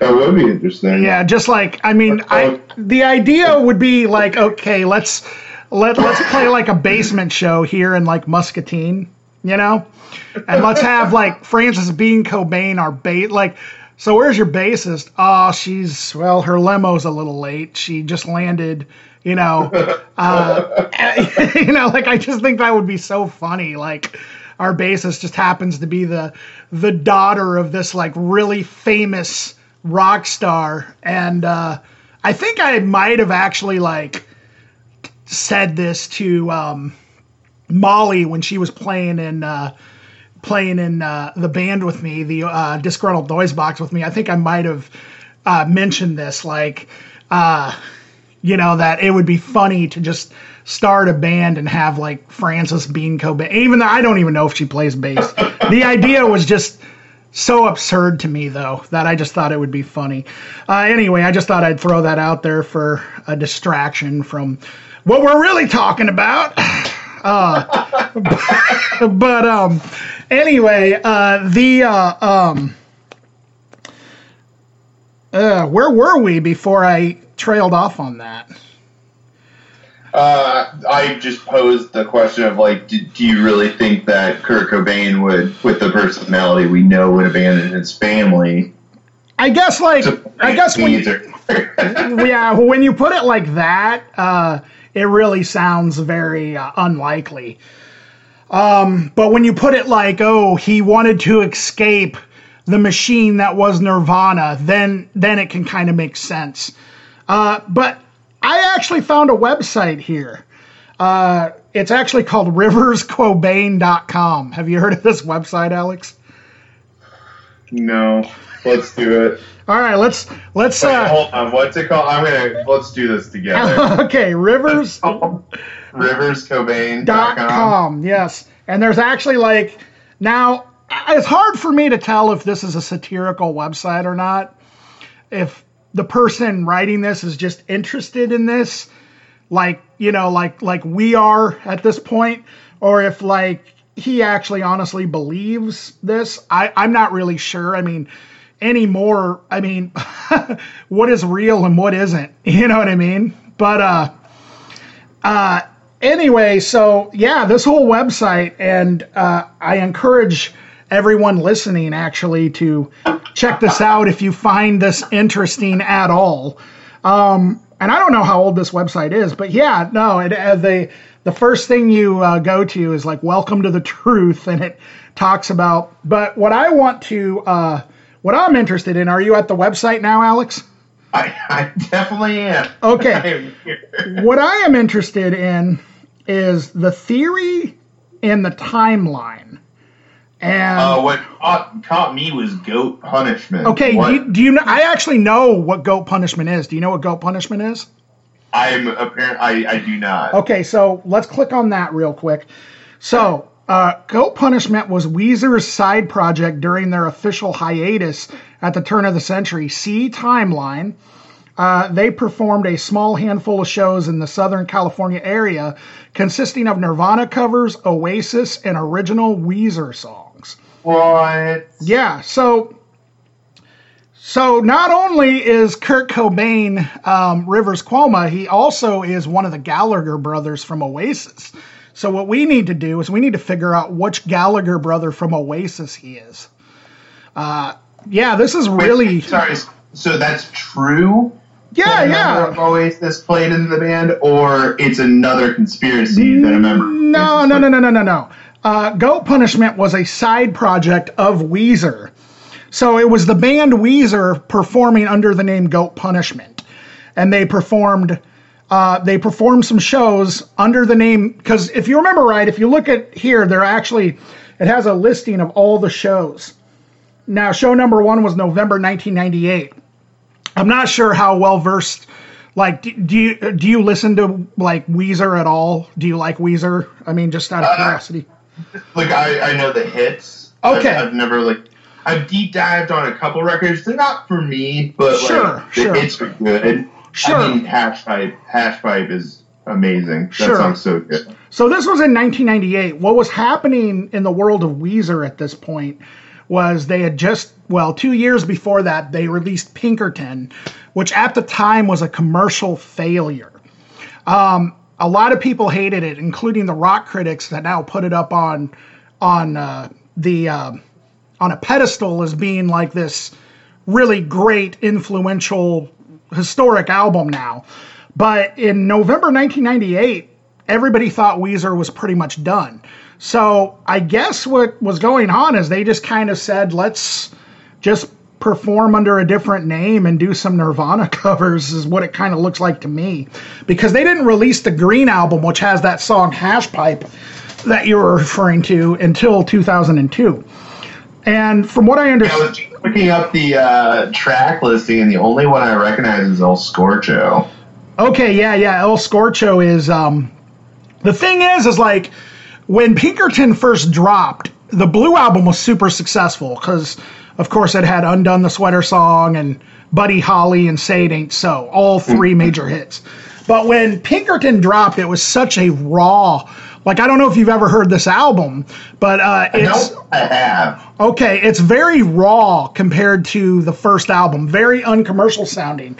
That would be interesting. Yeah, just like I mean, I the idea would be like, okay, let's let let's play like a basement show here in like Muscatine, you know, and let's have like Frances Bean Cobain, our bait. Like, so where's your bassist? Oh, she's well, her limo's a little late. She just landed. You know, uh, you know, like I just think that would be so funny. Like our bassist just happens to be the the daughter of this like really famous rock star, and uh, I think I might have actually like said this to um, Molly when she was playing in uh, playing in uh, the band with me, the uh, disgruntled noise box with me. I think I might have uh, mentioned this, like, uh, you know, that it would be funny to just start a band and have like Frances Bean Cobain. Even though I don't even know if she plays bass. the idea was just so absurd to me though that I just thought it would be funny. Uh, anyway, I just thought I'd throw that out there for a distraction from what we're really talking about. Uh, but um, anyway, uh, the uh, um, uh, where were we before I trailed off on that? Uh, I just posed the question of like, do, do you really think that Kurt Cobain would, with the personality we know, would abandon his family? I guess like I guess when you, yeah when you put it like that, uh, it really sounds very uh, unlikely. Um, but when you put it like, oh, he wanted to escape the machine that was Nirvana, then then it can kind of make sense. Uh, but I actually found a website here. Uh, it's actually called riverscobain.com. Have you heard of this website, Alex? no. Let's do it. All right, let's let's Wait, uh, hold on. What's it called? I'm gonna let's do this together. okay, rivers RiversCobain.com. yes and there's actually like now it's hard for me to tell if this is a satirical website or not if the person writing this is just interested in this like you know like like we are at this point or if like he actually honestly believes this i i'm not really sure i mean anymore i mean what is real and what isn't you know what i mean but uh uh anyway, so yeah, this whole website, and uh, I encourage everyone listening actually to check this out if you find this interesting at all. Um, and I don't know how old this website is, but yeah, no, it, uh, the the first thing you uh, go to is like "Welcome to the Truth," and it talks about. But what I want to, uh, what I'm interested in, are you at the website now, Alex? I, I definitely am. Okay. Am what I am interested in is the theory and the timeline. And Uh, what caught, caught me was goat punishment. okay, do you, do you know? I actually know what goat punishment is. Do you know what goat punishment is? I'm apparent. I, I do not. Okay, so let's click on that real quick. So, uh, Goat Punishment was Weezer's side project during their official hiatus at the turn of the century. See timeline. Uh, they performed a small handful of shows in the Southern California area, consisting of Nirvana covers, Oasis, and original Weezer songs. What? Yeah, so So not only is Kurt Cobain um, Rivers Cuomo, he also is one of the Gallagher brothers from Oasis. So what we need to do is we need to figure out which Gallagher brother from Oasis he is. Uh, yeah, this is really Wait, sorry. So that's true. yeah, that a member yeah. Oasis played in the band, or it's another conspiracy that a member. No, no, no, no, no, no, no. Uh, Goat Punishment was a side project of Weezer. So it was the band Weezer performing under the name Goat Punishment. And they performed uh, they performed some shows under the name because if you remember right, if you look at here, they're actually it has a listing of all the shows. Now, show number one was November 1998. I'm not sure how well versed. Like, do, do you do you listen to like Weezer at all? Do you like Weezer? I mean, just out of Uh, curiosity. Like I, I know the hits. Okay. I've, I've never like. I've deep dived on a couple records. They're not for me, but Sure, like the sure. hits are good. Sure. I mean, Hash Pipe. Hash Pipe is amazing. That Sure. song's so good. So this was in 1998. What was happening in the world of Weezer at this point was they had just well, two years before that, they released Pinkerton, which at the time was a commercial failure. Um, a lot of people hated it, including the rock critics that now put it up on on uh, the um on a pedestal as being like this really great, influential, historic album now. But in November 1998, everybody thought Weezer was pretty much done. So I guess what was going on is they just kind of said, let's just perform under a different name and do some Nirvana covers, is what it kind of looks like to me. Because they didn't release the Green album, which has that song Hash Pipe that you were referring to, until 2002. And from what I understand, looking up the uh, track listing, and the only one I recognize is El Scorcho. Okay, yeah, yeah. El Scorcho is um the thing is is like when Pinkerton first dropped, the Blue album was super successful because of course it had Undone the Sweater Song and Buddy Holly and Say It Ain't So, all three major hits. But when Pinkerton dropped, it was such a raw like I don't know if you've ever heard this album, but uh, it's I have. Okay, it's very raw compared to the first album, very uncommercial sounding.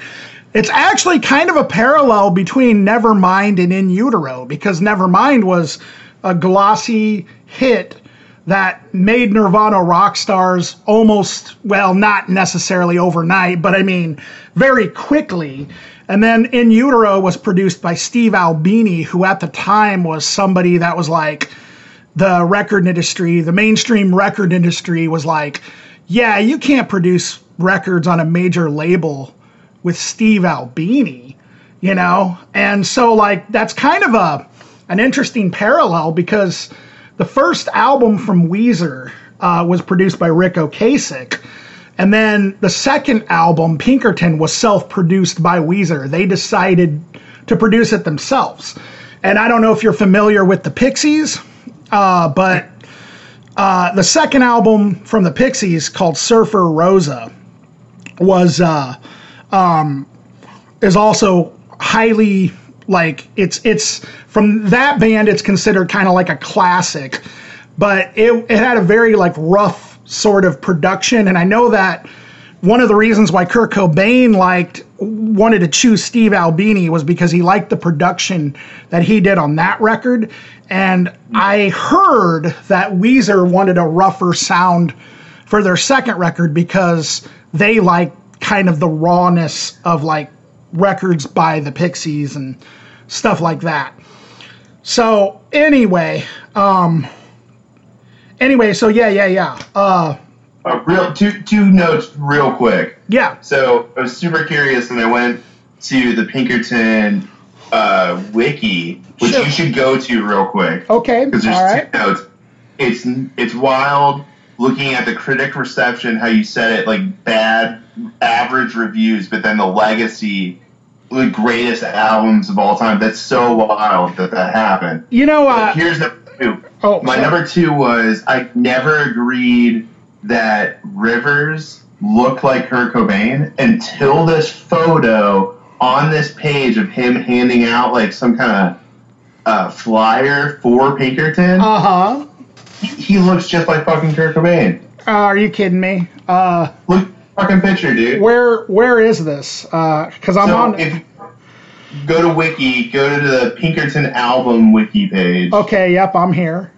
It's actually kind of a parallel between Nevermind and In Utero because Nevermind was a glossy hit that made Nirvana rock stars almost, well, not necessarily overnight, but I mean, very quickly. And then In Utero was produced by Steve Albini, who at the time was somebody that was like, the record industry, the mainstream record industry was like, yeah, you can't produce records on a major label with Steve Albini, you know? And so like that's kind of a an interesting parallel because the first album from Weezer uh, was produced by Ric Ocasek. And then the second album, Pinkerton, was self produced by Weezer. They decided to produce it themselves. And I don't know if you're familiar with the Pixies, uh, but uh, the second album from the Pixies called Surfer Rosa was uh, um, is also highly like it's it's from that band it's considered kind of like a classic but it, it had a very like rough sort of production and i know that one of the reasons why kurt cobain liked wanted to choose steve albini was because he liked the production that he did on that record and i heard that weezer wanted a rougher sound for their second record because they like kind of the rawness of like records by the Pixies and stuff like that. So anyway, um anyway, so yeah, yeah, yeah. Uh Uh, real two two notes, real quick. yeah. So I was super curious, and I went to the Pinkerton uh, wiki, which Sure. you should go to real quick. Okay. because there's All right. two notes. It's it's wild looking at the critic reception, how you said it, like bad, average reviews, but then the legacy, the greatest albums of all time. That's so wild that that happened. You know uh Here's the. Oh My number two was I never agreed that Rivers looked like Kurt Cobain until this photo on this page of him handing out like some kind of uh, flyer for Pinkerton. uh-huh. he, he looks just like fucking Kurt Cobain. Uh, are you kidding me? Uh Look, fucking picture, dude. Where where is this? Because I'm so on. if go to wiki, go to the Pinkerton album wiki page, okay, yep, I'm here.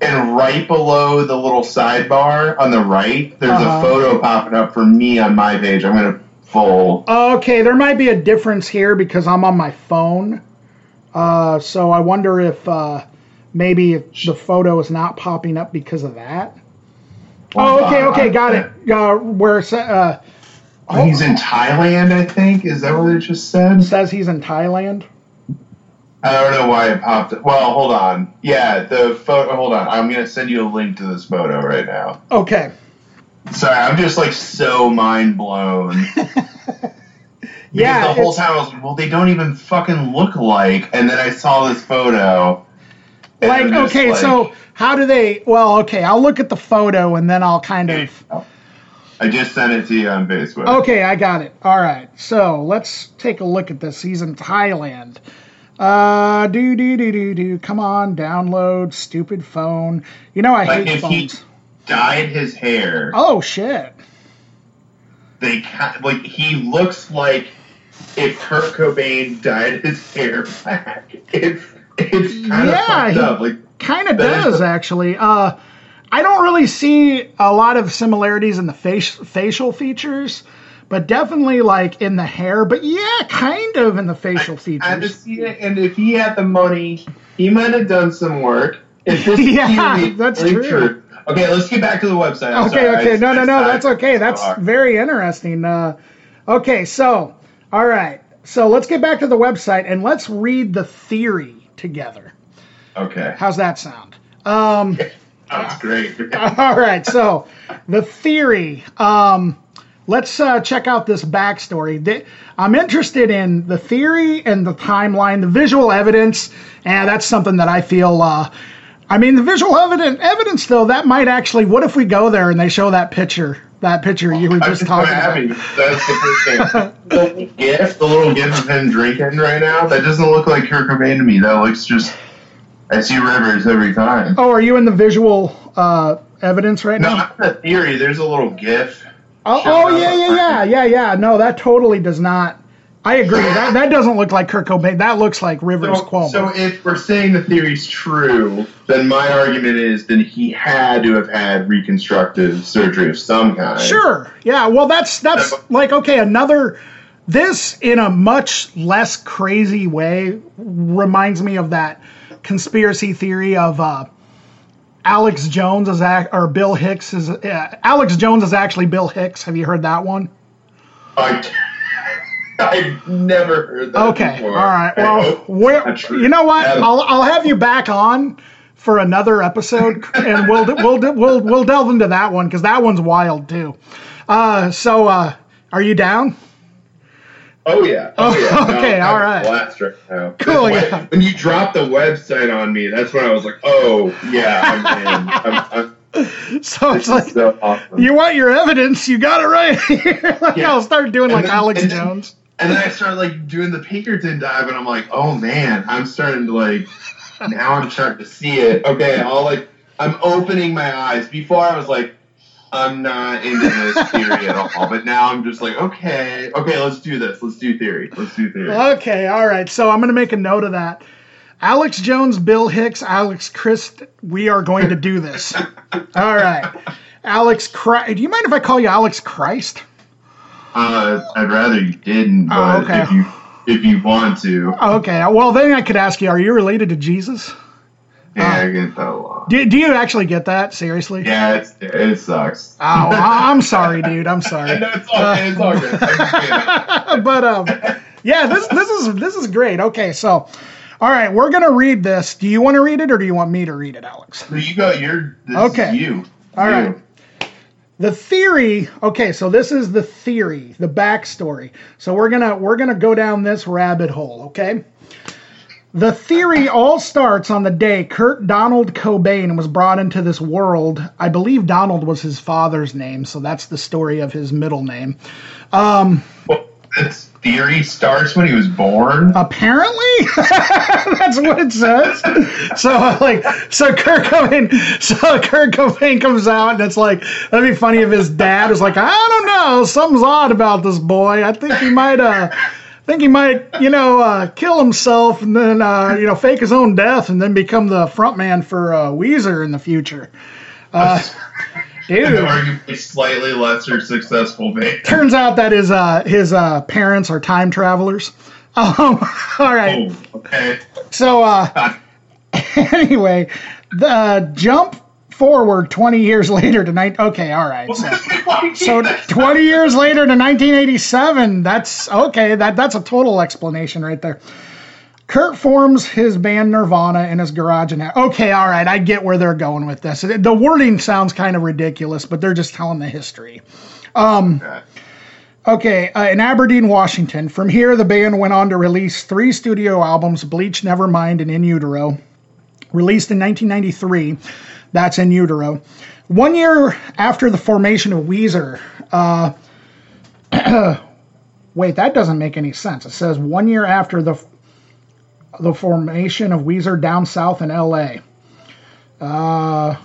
and right below the little sidebar on the right, there's Uh-huh. a photo popping up for me on my page. I'm gonna full. Okay, there might be a difference here because I'm on my phone. Uh, so I wonder if uh, maybe if the photo is not popping up because of that. Oh, okay, okay, got it. Uh, where uh, Oh, He's in Thailand, I think. Is that what it just said? says he's in Thailand. I don't know why it popped. up. Well, hold on. Yeah, the photo. Hold on. I'm gonna send you a link to this photo right now. Okay. Sorry, I'm just like so mind blown. Yeah, the whole time I was like, well, they don't even fucking look alike. And then I saw this photo. Like, okay, like- so how do they? Well, okay, I'll look at the photo and then I'll kind of. I just sent it to you on Facebook. Okay, I got it. All right, so let's take a look at this. He's in Thailand. Uh, do do do do do. Come on, download. Stupid phone. You know I Like hate if he dyed his hair, Oh shit. they like he looks like if Kurt Cobain dyed his hair black. It's it's kind of Yeah, fucked he- up. Like Kind of does actually. Uh, I don't really see a lot of similarities in the face, facial features, but definitely like in the hair. But yeah, kind of in the facial features. I had to features. see it, and if he had the money, he might have done some work. If this Yeah, that's is true. Okay, let's get back to the website. I'm Okay, sorry, okay, I- no, no, I no, that's okay. That's very interesting. Uh, okay, so all right, so let's get back to the website and let's read the theory together. okay. How's that sound? Um, That's great. All right, so the theory. Um, let's uh, check out this backstory. I'm interested in the theory and the timeline, the visual evidence, and that's something that I feel. Uh, I mean, the visual evidence, evidence though, that might actually. What if we go there and they show that picture, that picture you were just so talking happy. about? That's the first thing. the little gif, the little gif of him drinking right now, that doesn't look like Kurt Cobain to me. That looks just. I see rivers every time. Oh, are you in the visual uh, evidence right No, now? not the theory. There's a little gif. Oh, oh yeah, yeah, yeah, yeah, yeah. No, that totally does not. I agree. That that doesn't look like Kurt Cobain. That looks like Rivers So, Cuomo. so if we're saying the theory's true, then my argument is then he had to have had reconstructive surgery of some kind. sure. Yeah. Well, that's that's like okay. Another. This in a much less crazy way reminds me of that conspiracy theory of uh, Alex Jones is act or Bill Hicks is uh, Alex Jones is actually Bill Hicks. Have you heard that one? I, I've never heard that Okay. before. All right. Well, where, you know what? I'll I'll have you back on for another episode, and we'll we'll we'll we'll delve into that one because that one's wild too. Uh, so, uh, are you down? Oh yeah. Oh, oh yeah. okay, I'm all right. Cool, When- yeah. When you dropped the website on me, that's when I was like, oh yeah, I'm in. I'm, I'm, So it's like so awesome. you want your evidence, you got it right here. like Yeah. I'll start doing And like then- Alex and then- Jones. And then I started like doing the Pinkerton dive, and I'm like, oh man, I'm starting to like. Now I'm starting to see it. Okay, I'll like. I'm opening my eyes. Before I was like, I'm not into this theory at all. But now I'm just like, okay, okay, let's do this. Let's do theory. Let's do theory. Okay, all right. So I'm going to make a note of that. Alex Jones, Bill Hicks, Alex Christ, we are going to do this. All right. Alex Christ. Do you mind if I call you Alex Christ? Uh, I'd rather you didn't, Oh, but okay. if you if you want to, Okay. Well, then I could ask you, are you related to Jesus? Yeah, I get that a lot. Do, do you actually get that? Seriously? Yeah, it's, it sucks. Oh, I'm sorry, dude. I'm sorry. know it's all, it's all good. I'm just kidding. but um, yeah, this this is this is great. Okay, so all right, we're gonna read this. Do you want to read it or do you want me to read it, Alex? You go. You're this Okay. Is you. All you. right. The theory. Okay, so this is the theory, the backstory. So we're gonna we're gonna go down this rabbit hole. Okay. The theory all starts on the day Kurt Donald Cobain was brought into this world. I believe Donald was his father's name, so that's the story of his middle name. Well, this theory starts when he was born. Apparently, that's what it says. So like, so Kurt Cobain, so Kurt Cobain comes out, and it's like that'd be funny if his dad was like, I don't know, something's odd about this boy. I think he might uh. Think he might, you know, uh, kill himself and then, uh, you know, fake his own death and then become the frontman for uh, Weezer in the future. Uh, dude, arguably slightly lesser successful band. turns out that his uh, his uh, parents are time travelers. Um, all right. Oh, okay. So uh, anyway, the jump forward 20 years later to night. Okay, all right. So, so 20 years later to 1987. That's okay. That that's a total explanation right there. Kurt forms his band Nirvana in his garage and okay, all right, I get where they're going with this. The wording sounds kind of ridiculous, but they're just telling the history. Okay. Okay, uh, in Aberdeen, Washington. From here, the band went on to release three studio albums Bleach, Nevermind, and In Utero. Released in 1993. That's In Utero. One year after the formation of Weezer. Uh, wait, that doesn't make any sense. It says one year after the the formation of Weezer down south in LA. Uh,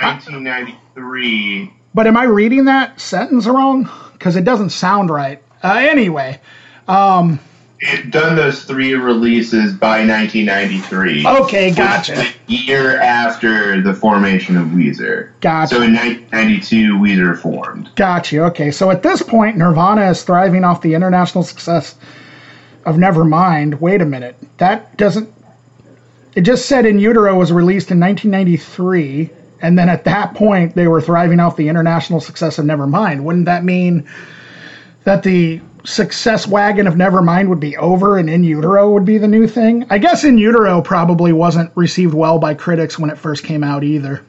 1993. but am I reading that sentence wrong? Because it doesn't sound right. Uh, anyway, um, It done those three releases by 1993. okay, gotcha. the year after the formation of Weezer. Gotcha. So in 1992, Weezer formed. Gotcha. Okay, so at this point, Nirvana is thriving off the international success of Nevermind. Wait a minute, that doesn't. It just said In Utero was released in 1993, and then at that point they were thriving off the international success of Nevermind. Wouldn't that mean that the success wagon of Nevermind would be over and In Utero would be the new thing? I guess In Utero probably wasn't received well by critics when it first came out either.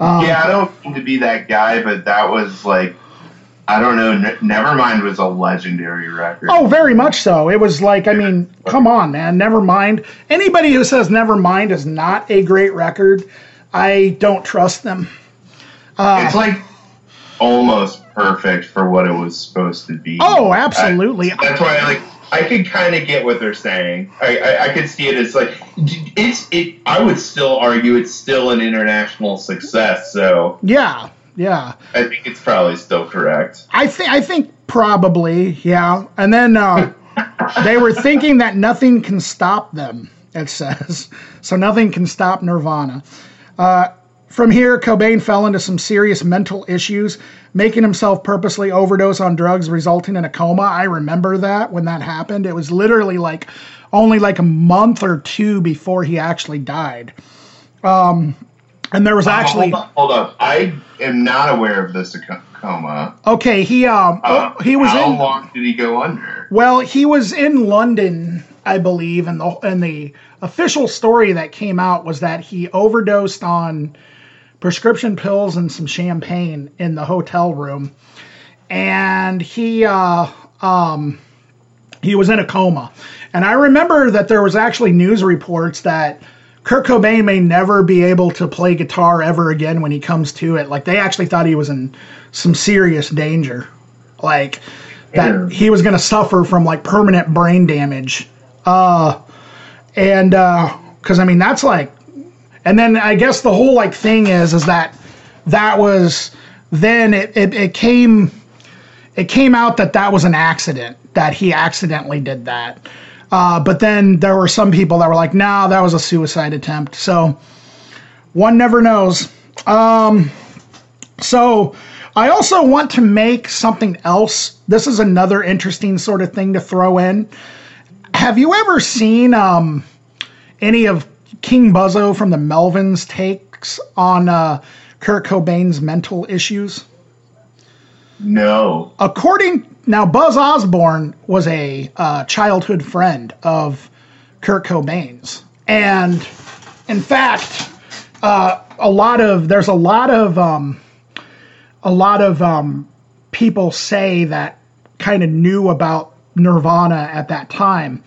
Um, yeah, I don't mean to be that guy, but that was like, I don't know. Ne- Nevermind was a legendary record. Oh, very much so. It was like, I mean, come on, man. Never mind. Anybody who says Never Mind is not a great record, I don't trust them. Uh, it's like almost perfect for what it was supposed to be. oh, absolutely. That's why, I like, I could kind of get what they're saying. I, I, I could see it as like it's it. I would still argue it's still an international success. So yeah, yeah. I think it's probably still correct. I think I think probably, yeah. And then uh, they were thinking that nothing can stop them. It says so. Nothing can stop Nirvana. Uh, from here, Cobain fell into some serious mental issues, making himself purposely overdose on drugs, resulting in a coma. I remember that when that happened. It was literally like only like a month or two before he actually died. Um, and there was actually hold up, hold. I am not aware of this coma. okay. He um Uh, oh, he was how in long did he go under? Well, he was in London, I believe, and the and the official story that came out was that he overdosed on prescription pills and some champagne in the hotel room, and he uh, um, he was in a coma. And I remember that there was actually news reports that Kurt Cobain may never be able to play guitar ever again when he comes to it. Like they actually thought he was in some serious danger. Like that he was going to suffer from like permanent brain damage. Uh and uh cuz I mean that's like and then I guess the whole like thing is is that that was then it, it, it came it came out that that was an accident that he accidentally did that. Uh, but then there were some people that were like no that was a suicide attempt. So one never knows. Um, so i also want to make something else. This is another interesting sort of thing to throw in. Have you ever seen um, any of king buzzo from the melvins takes on uh, kurt cobain's mental issues? No. according now buzz osborne was a uh, childhood friend of kurt cobain's. And in fact uh, a lot of there's a lot of um, a lot of um, people say that kind of knew about nirvana at that time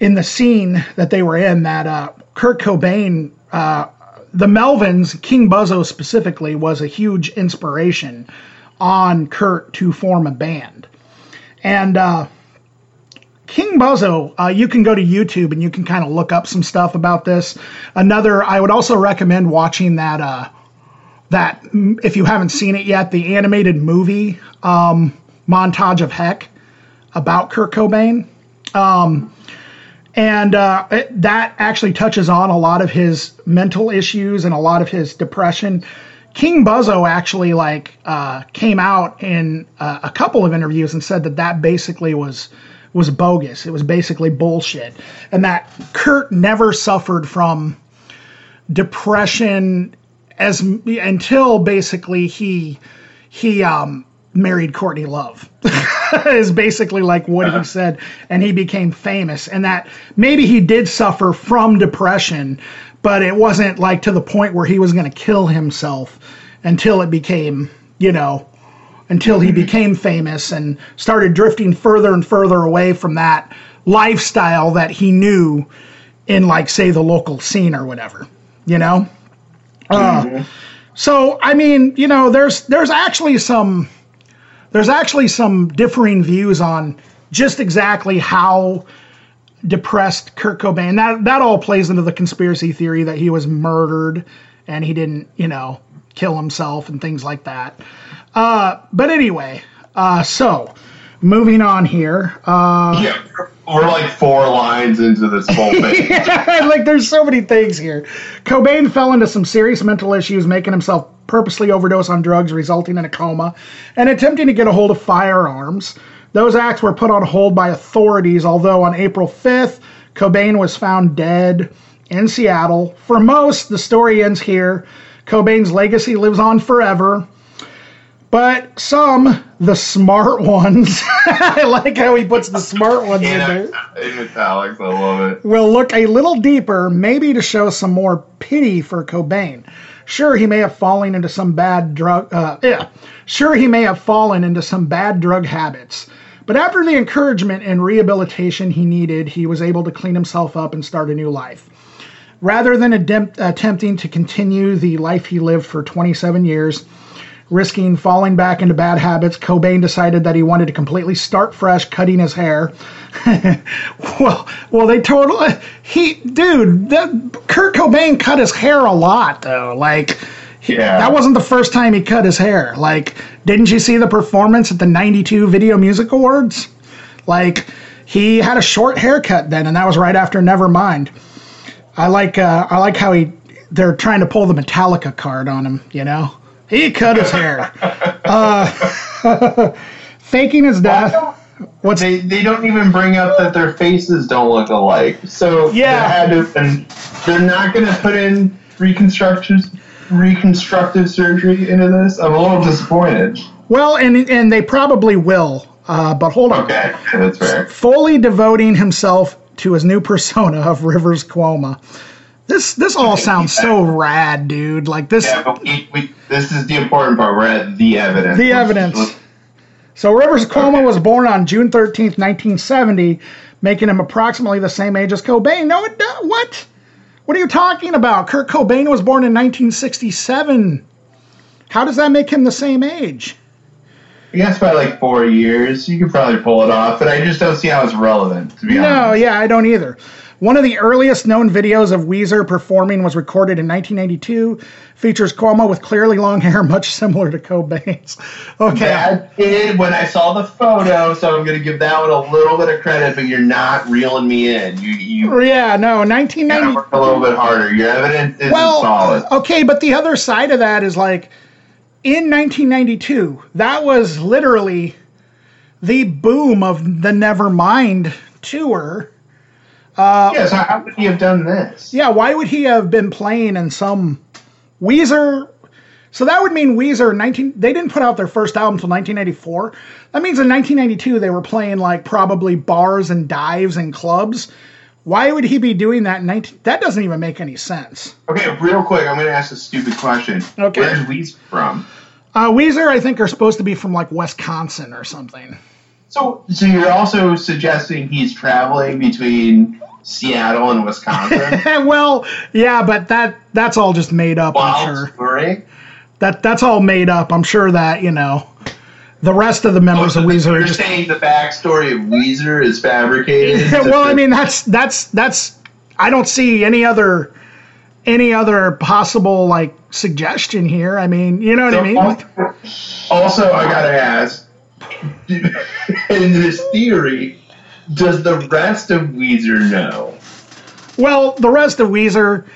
in the scene that they were in that uh, kurt cobain uh, the melvins king buzzo specifically was a huge inspiration on Kurt to form a band. And uh, King Buzzo, uh, you can go to YouTube and you can kind of look up some stuff about this. Another, I would also recommend watching that. Uh, that mm, if you haven't seen it yet, the animated movie um, montage of Heck about Kurt Cobain. Um, and uh, it, that actually touches on a lot of his mental issues and a lot of his depression. King Buzzo actually like uh, came out in uh, a couple of interviews and said that that basically was was bogus. It was basically bullshit, and that Kurt never suffered from depression as until basically he he um, married Courtney Love. is basically like what he uh-huh. said, and he became famous. And that maybe he did suffer from depression, but it wasn't like to the point where he was going to kill himself until it became, you know, until he mm-hmm. became famous and started drifting further and further away from that lifestyle that he knew in, like, say, the local scene or whatever, you know? Uh, mm-hmm. so, I mean, you know, there's there's actually some there's actually some differing views on just exactly how depressed Kurt Cobain. That that all plays into the conspiracy theory that he was murdered and he didn't, you know, kill himself and things like that. Uh, but anyway, uh, so moving on here. Uh, yeah, we're like four lines into this whole thing. like there's so many things here. Cobain fell into some serious mental issues, making himself purposely overdose on drugs, resulting in a coma, and attempting to get a hold of firearms. Those acts were put on hold by authorities, although on April 5th, Cobain was found dead in Seattle. For most, the story ends here. Cobain's legacy lives on forever. But some, the smart ones, I like how he puts the smart ones in, in there. In italics, I love it. Will look a little deeper, maybe to show some more pity for Cobain. Sure, he may have fallen into some bad drug. Uh, yeah, sure he may have fallen into some bad drug habits. But after the encouragement and rehabilitation he needed, he was able to clean himself up and start a new life. Rather than attempting to continue the life he lived for 27 years, risking falling back into bad habits, Cobain decided that he wanted to completely start fresh, cutting his hair. well, well, they totally he, dude, that, Kurt Cobain cut his hair a lot though. Like, yeah. that wasn't the first time he cut his hair. Like, didn't you see the performance at the '92 Video Music Awards? Like, he had a short haircut then, and that was right after Nevermind. I like, uh, I like how he they're trying to pull the Metallica card on him. You know. He cut his hair. Uh, faking his death. What's they, they don't even bring up that their faces don't look alike. So yeah, they been, they're not going to put in reconstructive reconstructive surgery into this. I'm a little disappointed. Well, and and they probably will. Uh, but hold on. Okay, that's fair. Fully devoting himself to his new persona of Rivers Cuomo. This this all sounds so rad, dude. Like this. Yeah, but we, we, this is the important part. We're at the evidence. The evidence. So Rivers Cuomo okay. was born on June 13th, 1970, making him approximately the same age as Cobain. No, it what? What are you talking about? Kurt Cobain was born in 1967. How does that make him the same age? I guess by like four years, you could probably pull it off, but I just don't see how it's relevant, to be no, honest. No, yeah, I don't either. One of the earliest known videos of Weezer performing was recorded in 1992. Features Cuomo with clearly long hair, much similar to Cobain's. Okay. That did when I saw the photo, so I'm going to give that one a little bit of credit, but you're not reeling me in. You, you oh, yeah, no, 1990. Work a little bit harder. Your evidence is well, solid. Okay, but the other side of that is like in 1992, that was literally the boom of the Nevermind tour uh, yeah, so how would he have done this? Yeah, why would he have been playing in some Weezer? So that would mean Weezer 19. They didn't put out their first album until 1994. That means in 1992 they were playing like probably bars and dives and clubs. Why would he be doing that in 19? That doesn't even make any sense. Okay, real quick, I'm going to ask a stupid question. Okay, where's Weezer from? Uh, Weezer, I think, are supposed to be from like Wisconsin or something. So, so you're also suggesting he's traveling between Seattle and Wisconsin. well, yeah, but that that's all just made up. I'm sure. Story? That that's all made up. I'm sure that you know The rest of the members Oh, of so Weezer are You're just saying the backstory of Weezer is fabricated? Well, I mean that's that's that's I don't see any other any other possible like suggestion here. I mean, you know what I mean? Like, Also, I gotta ask, in this theory, does the rest of Weezer know? well, the rest of Weezer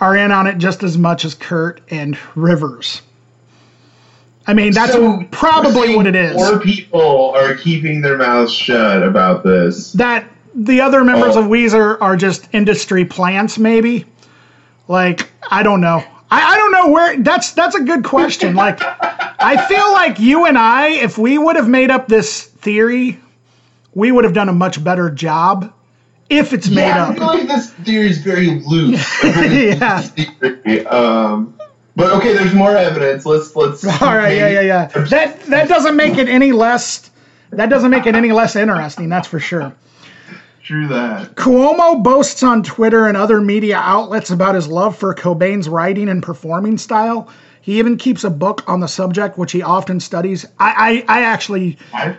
are in on it just as much as Kurt and Rivers. I mean, that's So, probably what it is. More people are keeping their mouths shut about this. that the other members Oh. of Weezer are just industry plants, maybe. Like I don't know. I, I don't know where. That's that's a good question. Like I feel like you and I, if we would have made up this theory, we would have done a much better job. If it's made yeah, I feel like this theory is very loose. Yeah. Um, but okay, there's more evidence. Let's let's. All right, yeah, yeah, yeah. That that doesn't make it any less. That doesn't make it any less interesting. That's for sure. True that. Cuomo boasts on Twitter and other media outlets about his love for Cobain's writing and performing style. He even keeps a book on the subject, which he often studies. I, I, I actually, I,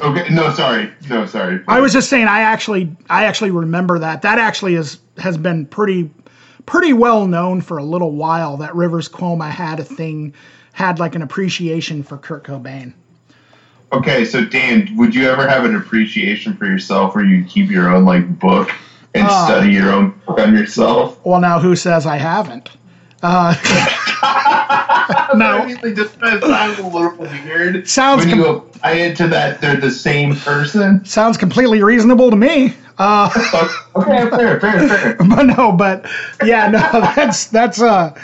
okay, no, sorry, no, sorry. I was just saying, I actually, I actually remember that. That actually is has been pretty, pretty well known for a little while. That Rivers Cuomo had a thing, had like an appreciation for Kurt Cobain. Okay, so Dan, would you ever have an appreciation for yourself where you keep your own like book and Oh. study your own book on yourself? Well, now who says I haven't? Uh, no. I mean, like, just sounds a little weird. Sounds when com- you apply it to that they're the same person. Sounds completely reasonable to me. Uh, okay, fair, fair, fair. but no, but yeah, no, that's that's a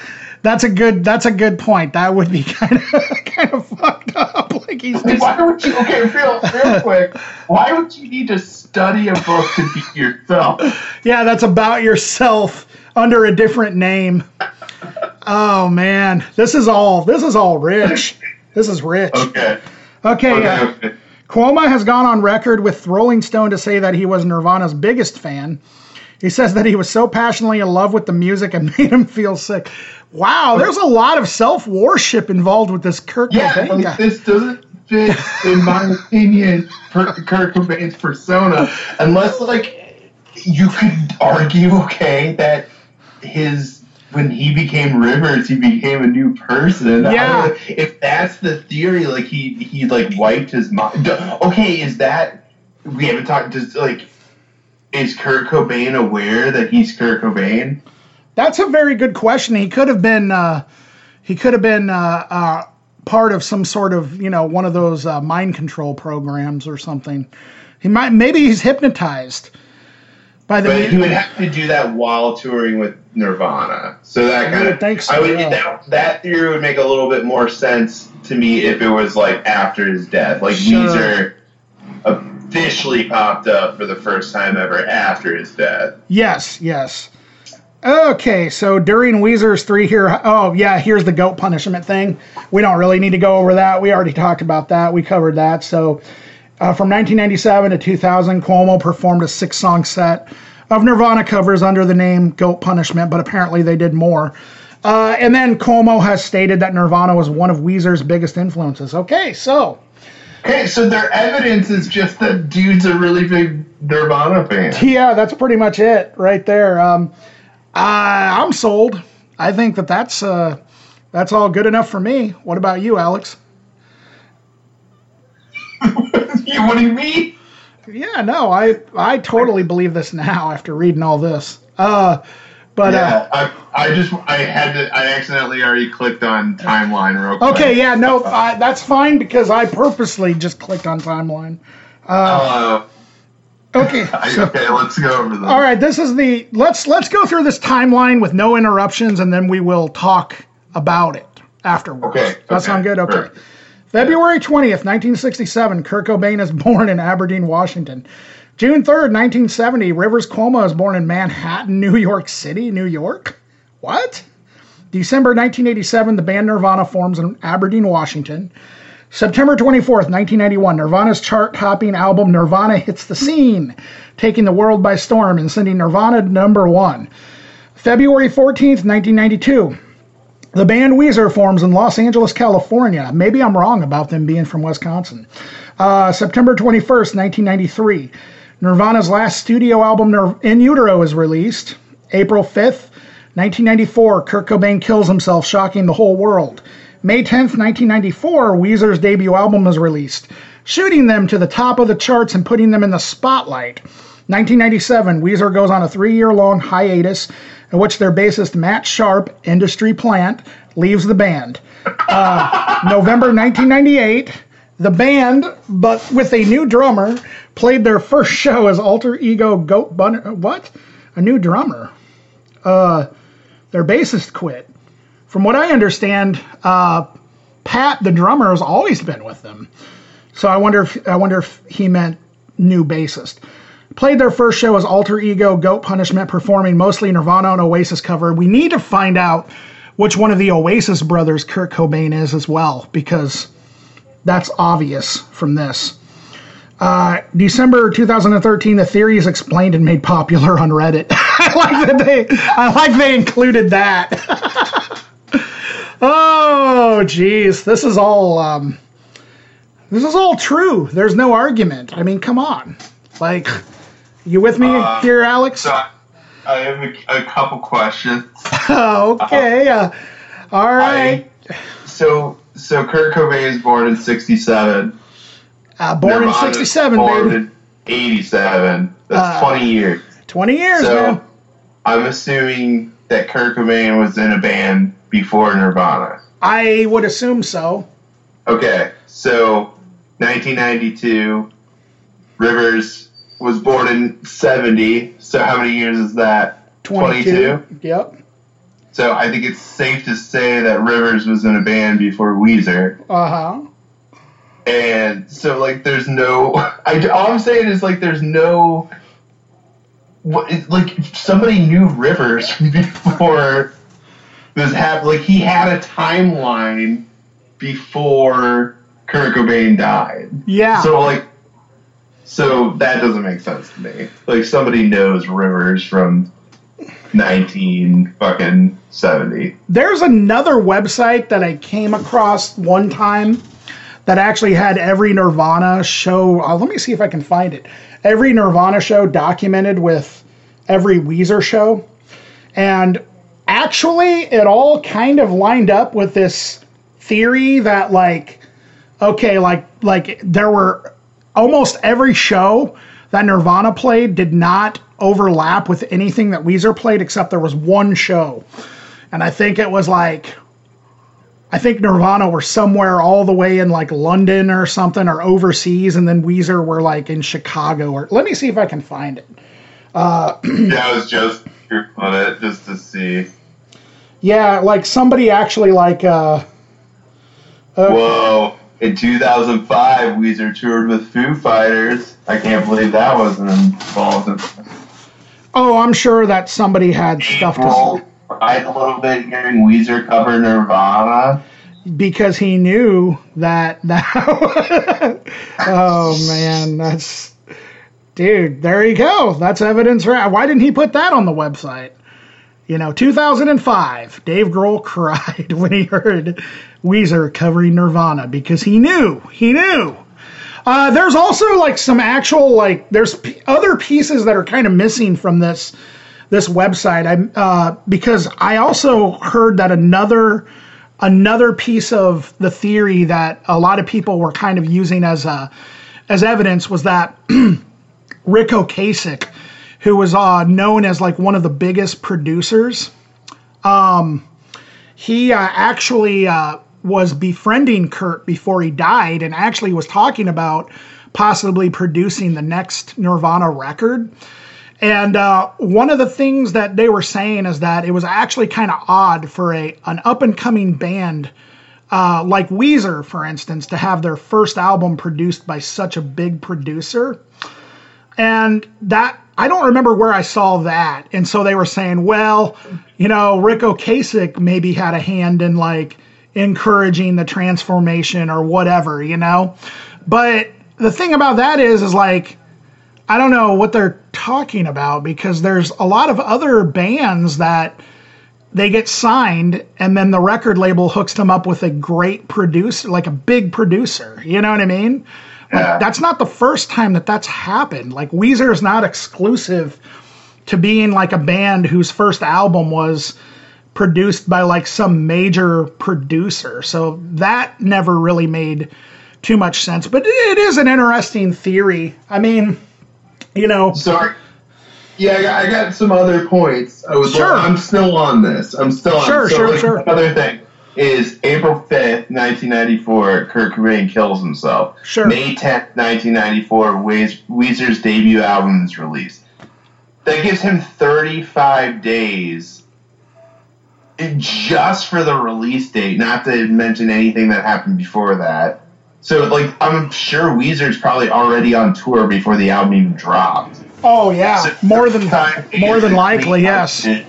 that's a good that's a good point. That would be kind of kind of fucked up. Like he's just, Why would you? Okay, real, real quick. Why would you need to study a book to be yourself? yeah, that's about yourself under a different name. Oh man, this is all this is all rich. This is rich. Okay. Okay, Okay. uh, okay. Cuomo has gone on record with Rolling Stone to say that he was Nirvana's biggest fan. He says that he was so passionately in love with the music and made him feel sick. Wow, there's a lot of self worship involved with this Kurt Yeah, Cobain guy. this doesn't fit, in my opinion, Kurt Cobain's persona, unless like you could argue, okay, that his when he became Rivers, he became a new person. Yeah. if that's the theory, like he he like wiped his mind. Okay, is that we haven't talked? Does like is Kurt Cobain aware that he's Kurt Cobain? That's a very good question. He could have been uh, he could have been uh, uh, part of some sort of you know one of those uh, mind control programs or something. He might maybe he's hypnotized by the But he would have to do that while touring with Nirvana. So that kind of think so, I would yeah. that, that theory would make a little bit more sense to me if it was like after his death. Like Sure. Weezer officially popped up for the first time ever after his death. Yes, yes. Okay, so during Weezer's three here, oh yeah, here's the goat punishment thing. We don't really need to go over that. We already talked about that. We covered that. So, uh, from 1997 to 2000, Cuomo performed a six-song set of Nirvana covers under the name Goat Punishment, but apparently they did more. Uh, and then Cuomo has stated that Nirvana was one of Weezer's biggest influences. Okay, so Okay, so their evidence is just that dude's a really big Nirvana fan. Yeah, that's pretty much it right there. Um, I, I'm sold. I think that that's uh, that's all good enough for me. What about you, Alex? What do you mean? Yeah, no, I I totally believe this now after reading all this. Uh, but uh, Yeah, I, I just I had to I accidentally already clicked on timeline real quick. okay, yeah, no, I, that's fine because I purposely just clicked on timeline. Uh, Okay, so okay, let's go over this. all right, this is the let's let's go through this timeline with no interruptions, and then we will talk about it afterwards. Okay, that okay, sound good? Okay. sure. February 20th, 1967, Kurt Cobain is born in Aberdeen, Washington. June 3rd, 1970, Rivers Cuomo is born in Manhattan, New York City, New York. What? December 1987, the band Nirvana forms in Aberdeen, Washington. September 24th, 1991, Nirvana's chart topping album Nirvana hits the scene, taking the world by storm and sending Nirvana to number one. February 14th, 1992, The band Weezer forms in Los Angeles, California. Maybe I'm wrong about them being from Wisconsin. Uh, September 21st, 1993. Nirvana's last studio album, In Utero, is released. April 5th, 1994, Kurt Cobain kills himself, shocking the whole world. May 10th, 1994, Weezer's debut album is released, shooting them to the top of the charts and putting them in the spotlight. 1997, Weezer goes on a three year long hiatus in which their bassist Matt Sharp, industry plant, leaves the band. Uh, November 1998, the band, but with a new drummer, played their first show as alter ego Goat Bunny. What? A new drummer. Uh, their bassist quit. From what I understand, uh, Pat, the drummer, has always been with them. So I wonder if I wonder if he meant new bassist. Played their first show as alter ego Goat Punishment, performing mostly Nirvana and Oasis cover. We need to find out which one of the Oasis brothers Kurt Cobain is as well, because that's obvious from this. Uh, December 2013, the theory is explained and made popular on Reddit. I like that they, I like they included that. oh, geez, this is all, um, this is all true. There's no argument. I mean, come on, like, you with me uh, here, Alex? So I have a, a couple questions. okay, uh, all right. I, so, so Kurt Cobain is born in '67. Uh, born in '67, born in '87. That's uh, 20 years. 20 years, so, man. I'm assuming that Kurt Cobain was in a band before Nirvana. I would assume so. Okay, so 1992, Rivers was born in 70. So how many years is that? 22. 22? Yep. So I think it's safe to say that Rivers was in a band before Weezer. Uh huh. And so, like, there's no. I, all I'm saying is, like, there's no. What, like, somebody knew Rivers before this happened. Like, he had a timeline before Kurt Cobain died. Yeah. So, like, so that doesn't make sense to me. Like, somebody knows Rivers from 19 fucking 70. There's another website that I came across one time that actually had every Nirvana show. Uh, let me see if I can find it. Every Nirvana show documented with every Weezer show. And actually, it all kind of lined up with this theory that, like, okay, like, like there were almost every show that Nirvana played did not overlap with anything that Weezer played, except there was one show. And I think it was like I think Nirvana were somewhere all the way in like London or something or overseas, and then Weezer were like in Chicago. Or let me see if I can find it. Uh, yeah, I was just on it just to see. Yeah, like somebody actually like. Uh, uh, Whoa! In 2005, Weezer toured with Foo Fighters. I can't believe that wasn't involved. In oh, I'm sure that somebody had April. stuff to say cried a little bit hearing Weezer cover Nirvana because he knew that that oh man that's dude there you go that's evidence right why didn't he put that on the website you know 2005 dave grohl cried when he heard weezer covering nirvana because he knew he knew uh, there's also like some actual like there's p- other pieces that are kind of missing from this this website. I uh, because I also heard that another another piece of the theory that a lot of people were kind of using as a as evidence was that Ric Ocasek, who was uh, known as like one of the biggest producers, um, he uh, actually uh, was befriending Kurt before he died, and actually was talking about possibly producing the next Nirvana record. And uh, one of the things that they were saying is that it was actually kind of odd for a an up and coming band uh, like Weezer, for instance, to have their first album produced by such a big producer. And that I don't remember where I saw that. And so they were saying, well, you know, Ric Ocasek maybe had a hand in like encouraging the transformation or whatever, you know. But the thing about that is, is like I don't know what they're talking about because there's a lot of other bands that they get signed and then the record label hooks them up with a great producer like a big producer you know what i mean Yeah. that's not the first time that that's happened like weezer is not exclusive to being like a band whose first album was produced by like some major producer so that never really made too much sense but it is an interesting theory i mean you know Sorry. Yeah, I got, I got some other points. I was. Sure. I'm still on this. I'm still on. Sure, so, sure, like, sure. Another thing is April 5th, 1994. Kurt Cobain kills himself. Sure. May 10th, 1994. Weezer's debut album is released. That gives him 35 days. Just for the release date, not to mention anything that happened before that. So, like, I'm sure Weezer's probably already on tour before the album even dropped. oh yeah So more than time more than likely yes it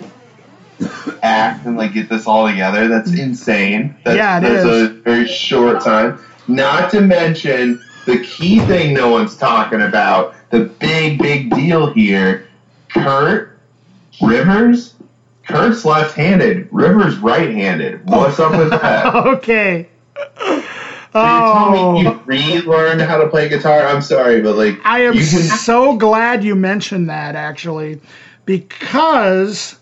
Act and like get this all together. That's insane. That's, Yeah, it that's is. a very short time. Not to mention the key thing no one's talking about. The big, big deal here. Kurt Rivers. Kurt's left-handed. Rivers right-handed. What's up with that? okay So oh you me you relearned how to play guitar? I'm sorry, but like I am can so glad you mentioned that actually, because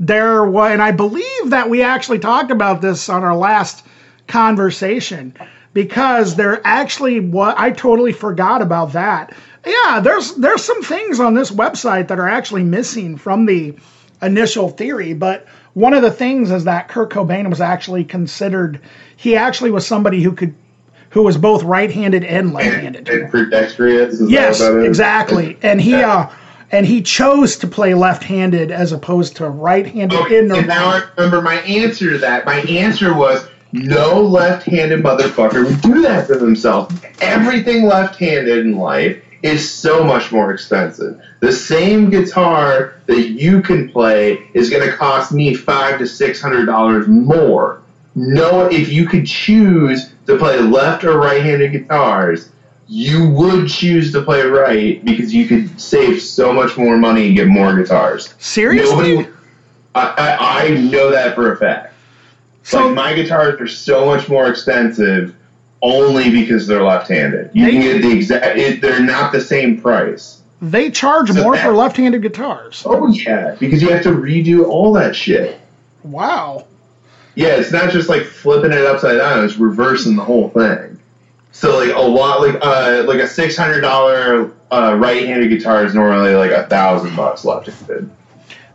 there was, and I believe that we actually talked about this on our last conversation, because there actually what I totally forgot about that. Yeah, there's there's some things on this website that are actually missing from the initial theory, but one of the things is that Kurt Cobain was actually considered he actually was somebody who could who was both right-handed and left-handed. and dexterous. Yes, exactly. And he uh and he chose to play left-handed as opposed to right-handed Okay, in and now I remember my answer to that. My answer was no left-handed motherfucker would do that to themselves. Everything left-handed in life is so much more expensive. The same guitar that you can play is going to cost me five to six hundred dollars more. No, if you could choose to play left or right-handed guitars, you would choose to play right because you could save so much more money and get more guitars. Seriously? Nobody, I, I, I know that for a fact. so like my guitars are so much more expensive only because they're left-handed. You They- can get the exact. It, they're not the same price. they charge So more that- for left-handed guitars. Oh yeah, because you have to redo all that shit. Wow. Yeah, it's not just like flipping it upside down; it's reversing the whole thing. So like a lot, like uh, like a six hundred dollar uh, right-handed guitar is normally like a thousand bucks left-handed.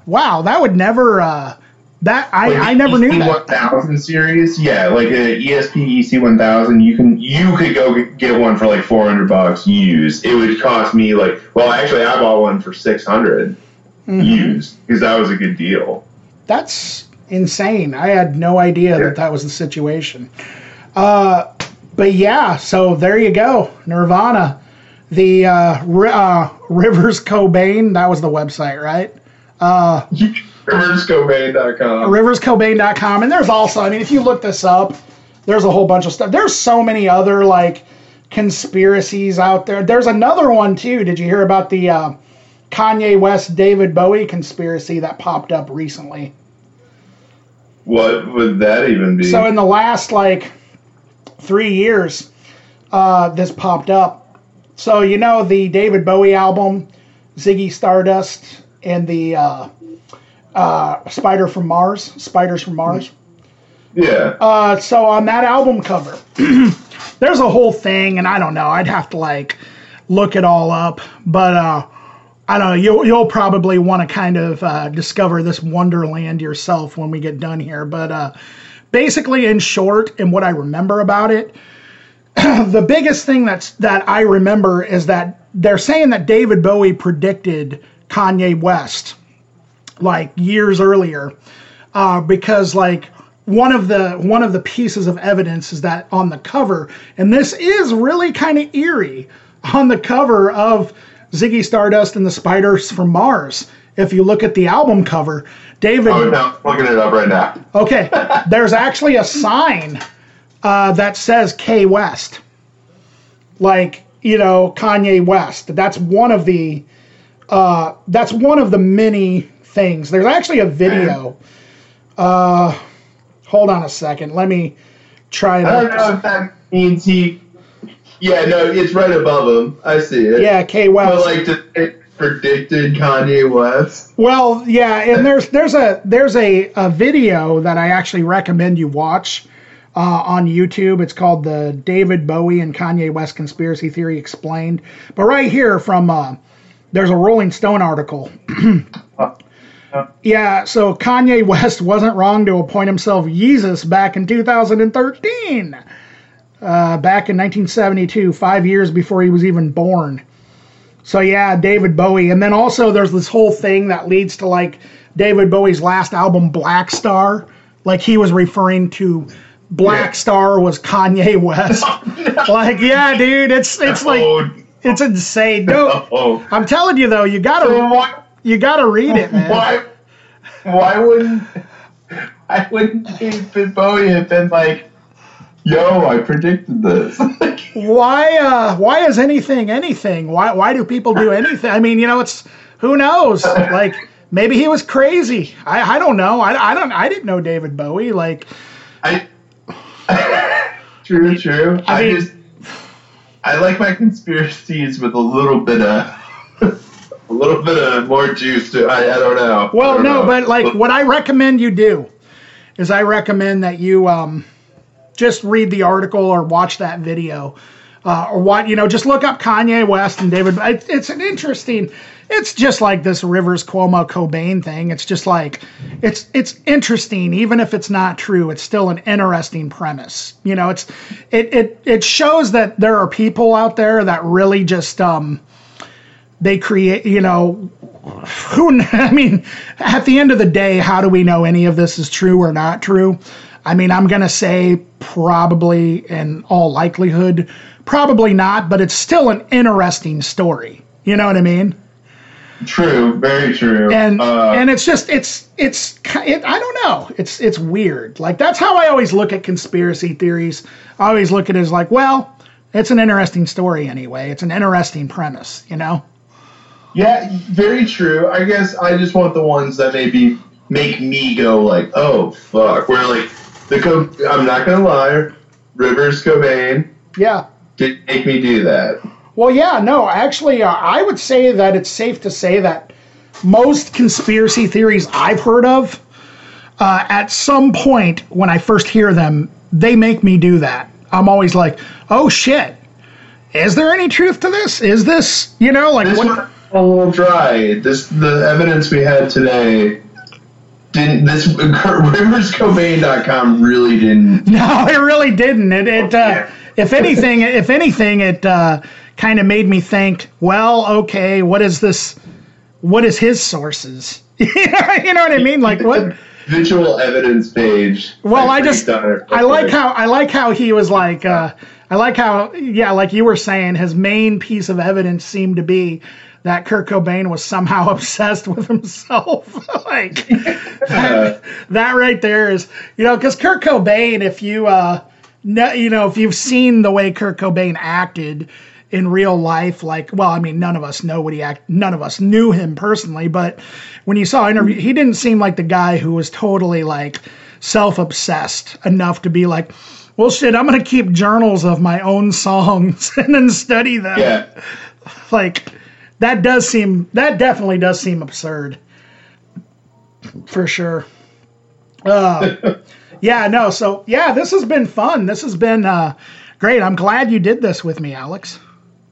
Wow, that would never uh that I, Like I never knew EC that. 1000 series, yeah, like a E ESP EC 1000, you can you could go get- one for like 400 bucks used. It would cost me like, well, actually, I bought one for 600 Mhm. used because that was a good deal. That's insane. I had no idea Yeah. that that was the situation. Uh, but yeah, so there you go, Nirvana, the uh, uh, Rivers Cobain. That was the website, right? Uh, RiversCobain.com. riverscobain.com and there's also i mean if you look this up there's a whole bunch of stuff there's so many other like conspiracies out there there's another one too did you hear about the uh, kanye west david bowie conspiracy that popped up recently What would that even be? so in the last like three years uh, this popped up so you know the david bowie album ziggy stardust and the uh, uh, spider from mars spiders from mars yeah. Uh, so on that album cover, there's a whole thing, and I don't know. I'd have to like look it all up, but uh, I don't know. You'll you'll probably want to kind of uh, discover this wonderland yourself when we get done here. But uh, basically, in short, and what I remember about it, the biggest thing that's that I remember is that they're saying that David Bowie predicted Kanye West like years earlier uh, because like one of the one of the pieces of evidence is that on the cover and this is really kind of eerie on the cover of Ziggy Stardust and the Spiders from Mars if you look at the album cover David Oh, no, I'm looking it up right now. Okay, there's actually a sign uh, that says K West, like you know Kanye West. That's one of the uh, that's one of the many things. There's actually a video Uh, hold on a second. Let me try. I don't know if that means he. Yeah, no, it's right above him. I see it. Yeah, K West. But like, predicted Kanye West? Well, yeah, and there's there's a there's a, a video that I actually recommend you watch uh, on YouTube. It's called the David Bowie and Kanye West Conspiracy Theory Explained. But right here from uh, there's a Rolling Stone article. yeah, so Kanye West wasn't wrong to appoint himself Jesus back in 2013. Uh, back in 1972, five years before he was even born. So yeah, David Bowie, and then also there's this whole thing that leads to like David Bowie's last album, Black Star. Like he was referring to Black yeah. Star was Kanye West. Oh, no. Like yeah, dude, it's it's like oh, it's insane. No, I'm telling you though, you gotta so you gotta read it, man. Why? Why wouldn't I wouldn't David Bowie have been like? Yo, I predicted this. why? Uh, why is anything anything? Why? Why do people do anything? I mean, you know, it's who knows? Like maybe he was crazy. I, I don't know. I, I don't. I didn't know David Bowie. Like I. true, true. I, I mean, just. I like my conspiracies with a little bit of. a little bit of more juice to I, I don't know. Well, don't no, know. but like what I recommend you do is I recommend that you um just read the article or watch that video. Uh, or what you know, just look up Kanye West and David. It's an interesting. It's just like this Rivers Cuomo Cobain thing. It's just like it's it's interesting, even if it's not true. It's still an interesting premise. You know, it's it it it shows that there are people out there that really just um they create. You know, who I mean, at the end of the day, how do we know any of this is true or not true? I mean, I'm going to say probably in all likelihood, probably not, but it's still an interesting story. You know what I mean? True, very true. And uh, and it's just it's it's it, I don't know. It's it's weird. Like that's how I always look at conspiracy theories. I always look at it as like, well, it's an interesting story anyway. It's an interesting premise, you know? Yeah, very true. I guess I just want the ones that maybe make me go like, "Oh fuck." Where like the Co- I'm not gonna lie, Rivers Cobain. Yeah. Did make me do that. Well, yeah, no, actually, uh, I would say that it's safe to say that most conspiracy theories I've heard of, uh, at some point when I first hear them, they make me do that. I'm always like, oh shit, is there any truth to this? Is this, you know, like this what? A little dry. This the evidence we had today didn't this riverscobain.com really didn't. No it really didn't. It, it uh, if anything if anything it uh, kind of made me think well okay what is this what is his sources? You know what i mean? Like what? Visual evidence page. Well i just i like how i like how he was like uh, i like how yeah like you were saying his main piece of evidence seemed to be that Kurt Cobain was somehow obsessed with himself. like that, that, right there is, you know, because Kurt Cobain, if you, uh, no, you know, if you've seen the way Kurt Cobain acted in real life, like, well, I mean, none of us know what he act, none of us knew him personally, but when you saw interview, he didn't seem like the guy who was totally like self-obsessed enough to be like, well, shit, I'm gonna keep journals of my own songs and then study them. Yeah. Like, that does seem that definitely does seem absurd. For sure. Uh, yeah no so yeah this has been fun. This has been uh, great. I'm glad you did this with me alex.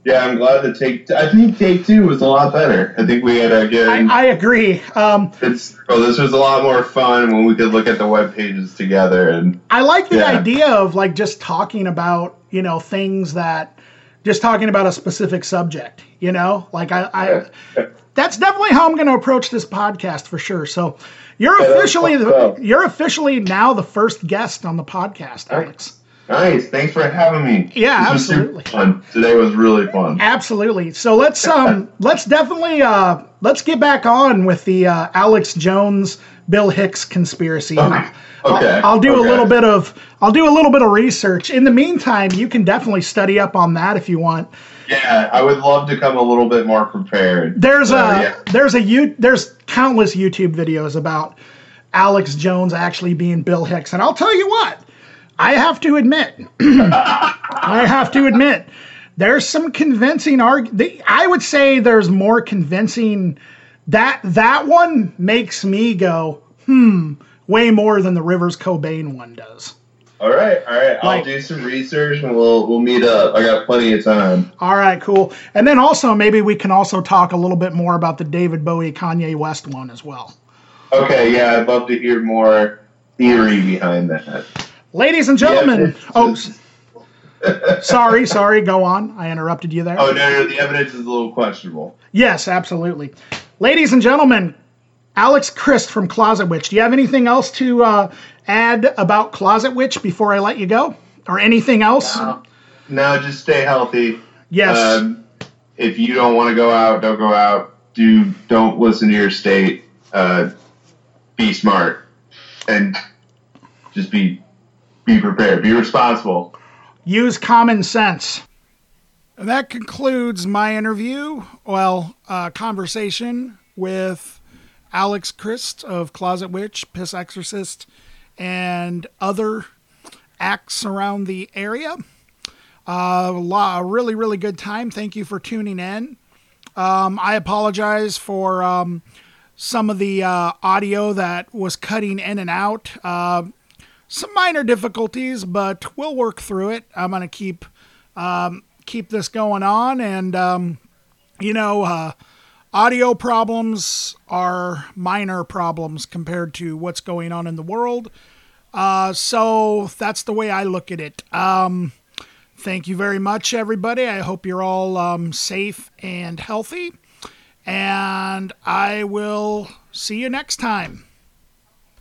Yeah i'm glad to take i think take two was a lot better. I think we had a good i, I agree. Um, it's oh, this was a lot more fun when we could look at the web pages together and i like the yeah. idea of like just talking about you know things that just talking about a specific subject you know, like I, I that's definitely how I'm going to approach this podcast for sure. So you're officially the, you're officially now the first guest on the podcast, Alex. Nice. Thanks for having me. Yeah, this absolutely. fun. Today was really fun. Absolutely. So let's um let's definitely uh let's get back on with the uh, Alex Jones Bill Hicks conspiracy. Okay. Okay. I'll, I'll do okay. a little bit of I'll do a little bit of research. In the meantime, you can definitely study up on that if you want. Yeah, I would love to come a little bit more prepared. There's so, a yeah. there's a you there's countless YouTube videos about Alex Jones actually being Bill Hicks. And I'll tell you what, I have to admit, I have to admit, there's some convincing arg. I would say there's more convincing. That that one makes me go, hmm, way more than the Rivers Cobain one does. All right, all right. I'll do some research and we'll we'll meet up. I got plenty of time. All right, cool. And then also maybe we can also talk a little bit more about the David Bowie Kanye West one as well. Okay, yeah, I'd love to hear more theory behind that. Ladies and gentlemen, oh, sorry, sorry. Go on. I interrupted you there. Oh no, no, the evidence is a little questionable. Yes, absolutely. Ladies and gentlemen, Alex Christ from Closet Witch. Do you have anything else to uh, add about Closet Witch before I let you go, or anything else? No, no just stay healthy. Yes. Um, if you don't want to go out, don't go out. Do don't listen to your state. Uh, be smart and just be be prepared. Be responsible. Use common sense. That concludes my interview. Well, uh, conversation with Alex Christ of Closet Witch, Piss Exorcist, and other acts around the area. Uh, a really, really good time. Thank you for tuning in. Um, I apologize for um, some of the uh, audio that was cutting in and out. Uh, some minor difficulties, but we'll work through it. I'm going to keep um, keep this going on, and um, you know uh, audio problems are minor problems compared to what's going on in the world. Uh, so that's the way I look at it. Um, thank you very much, everybody. I hope you're all um, safe and healthy. And I will see you next time.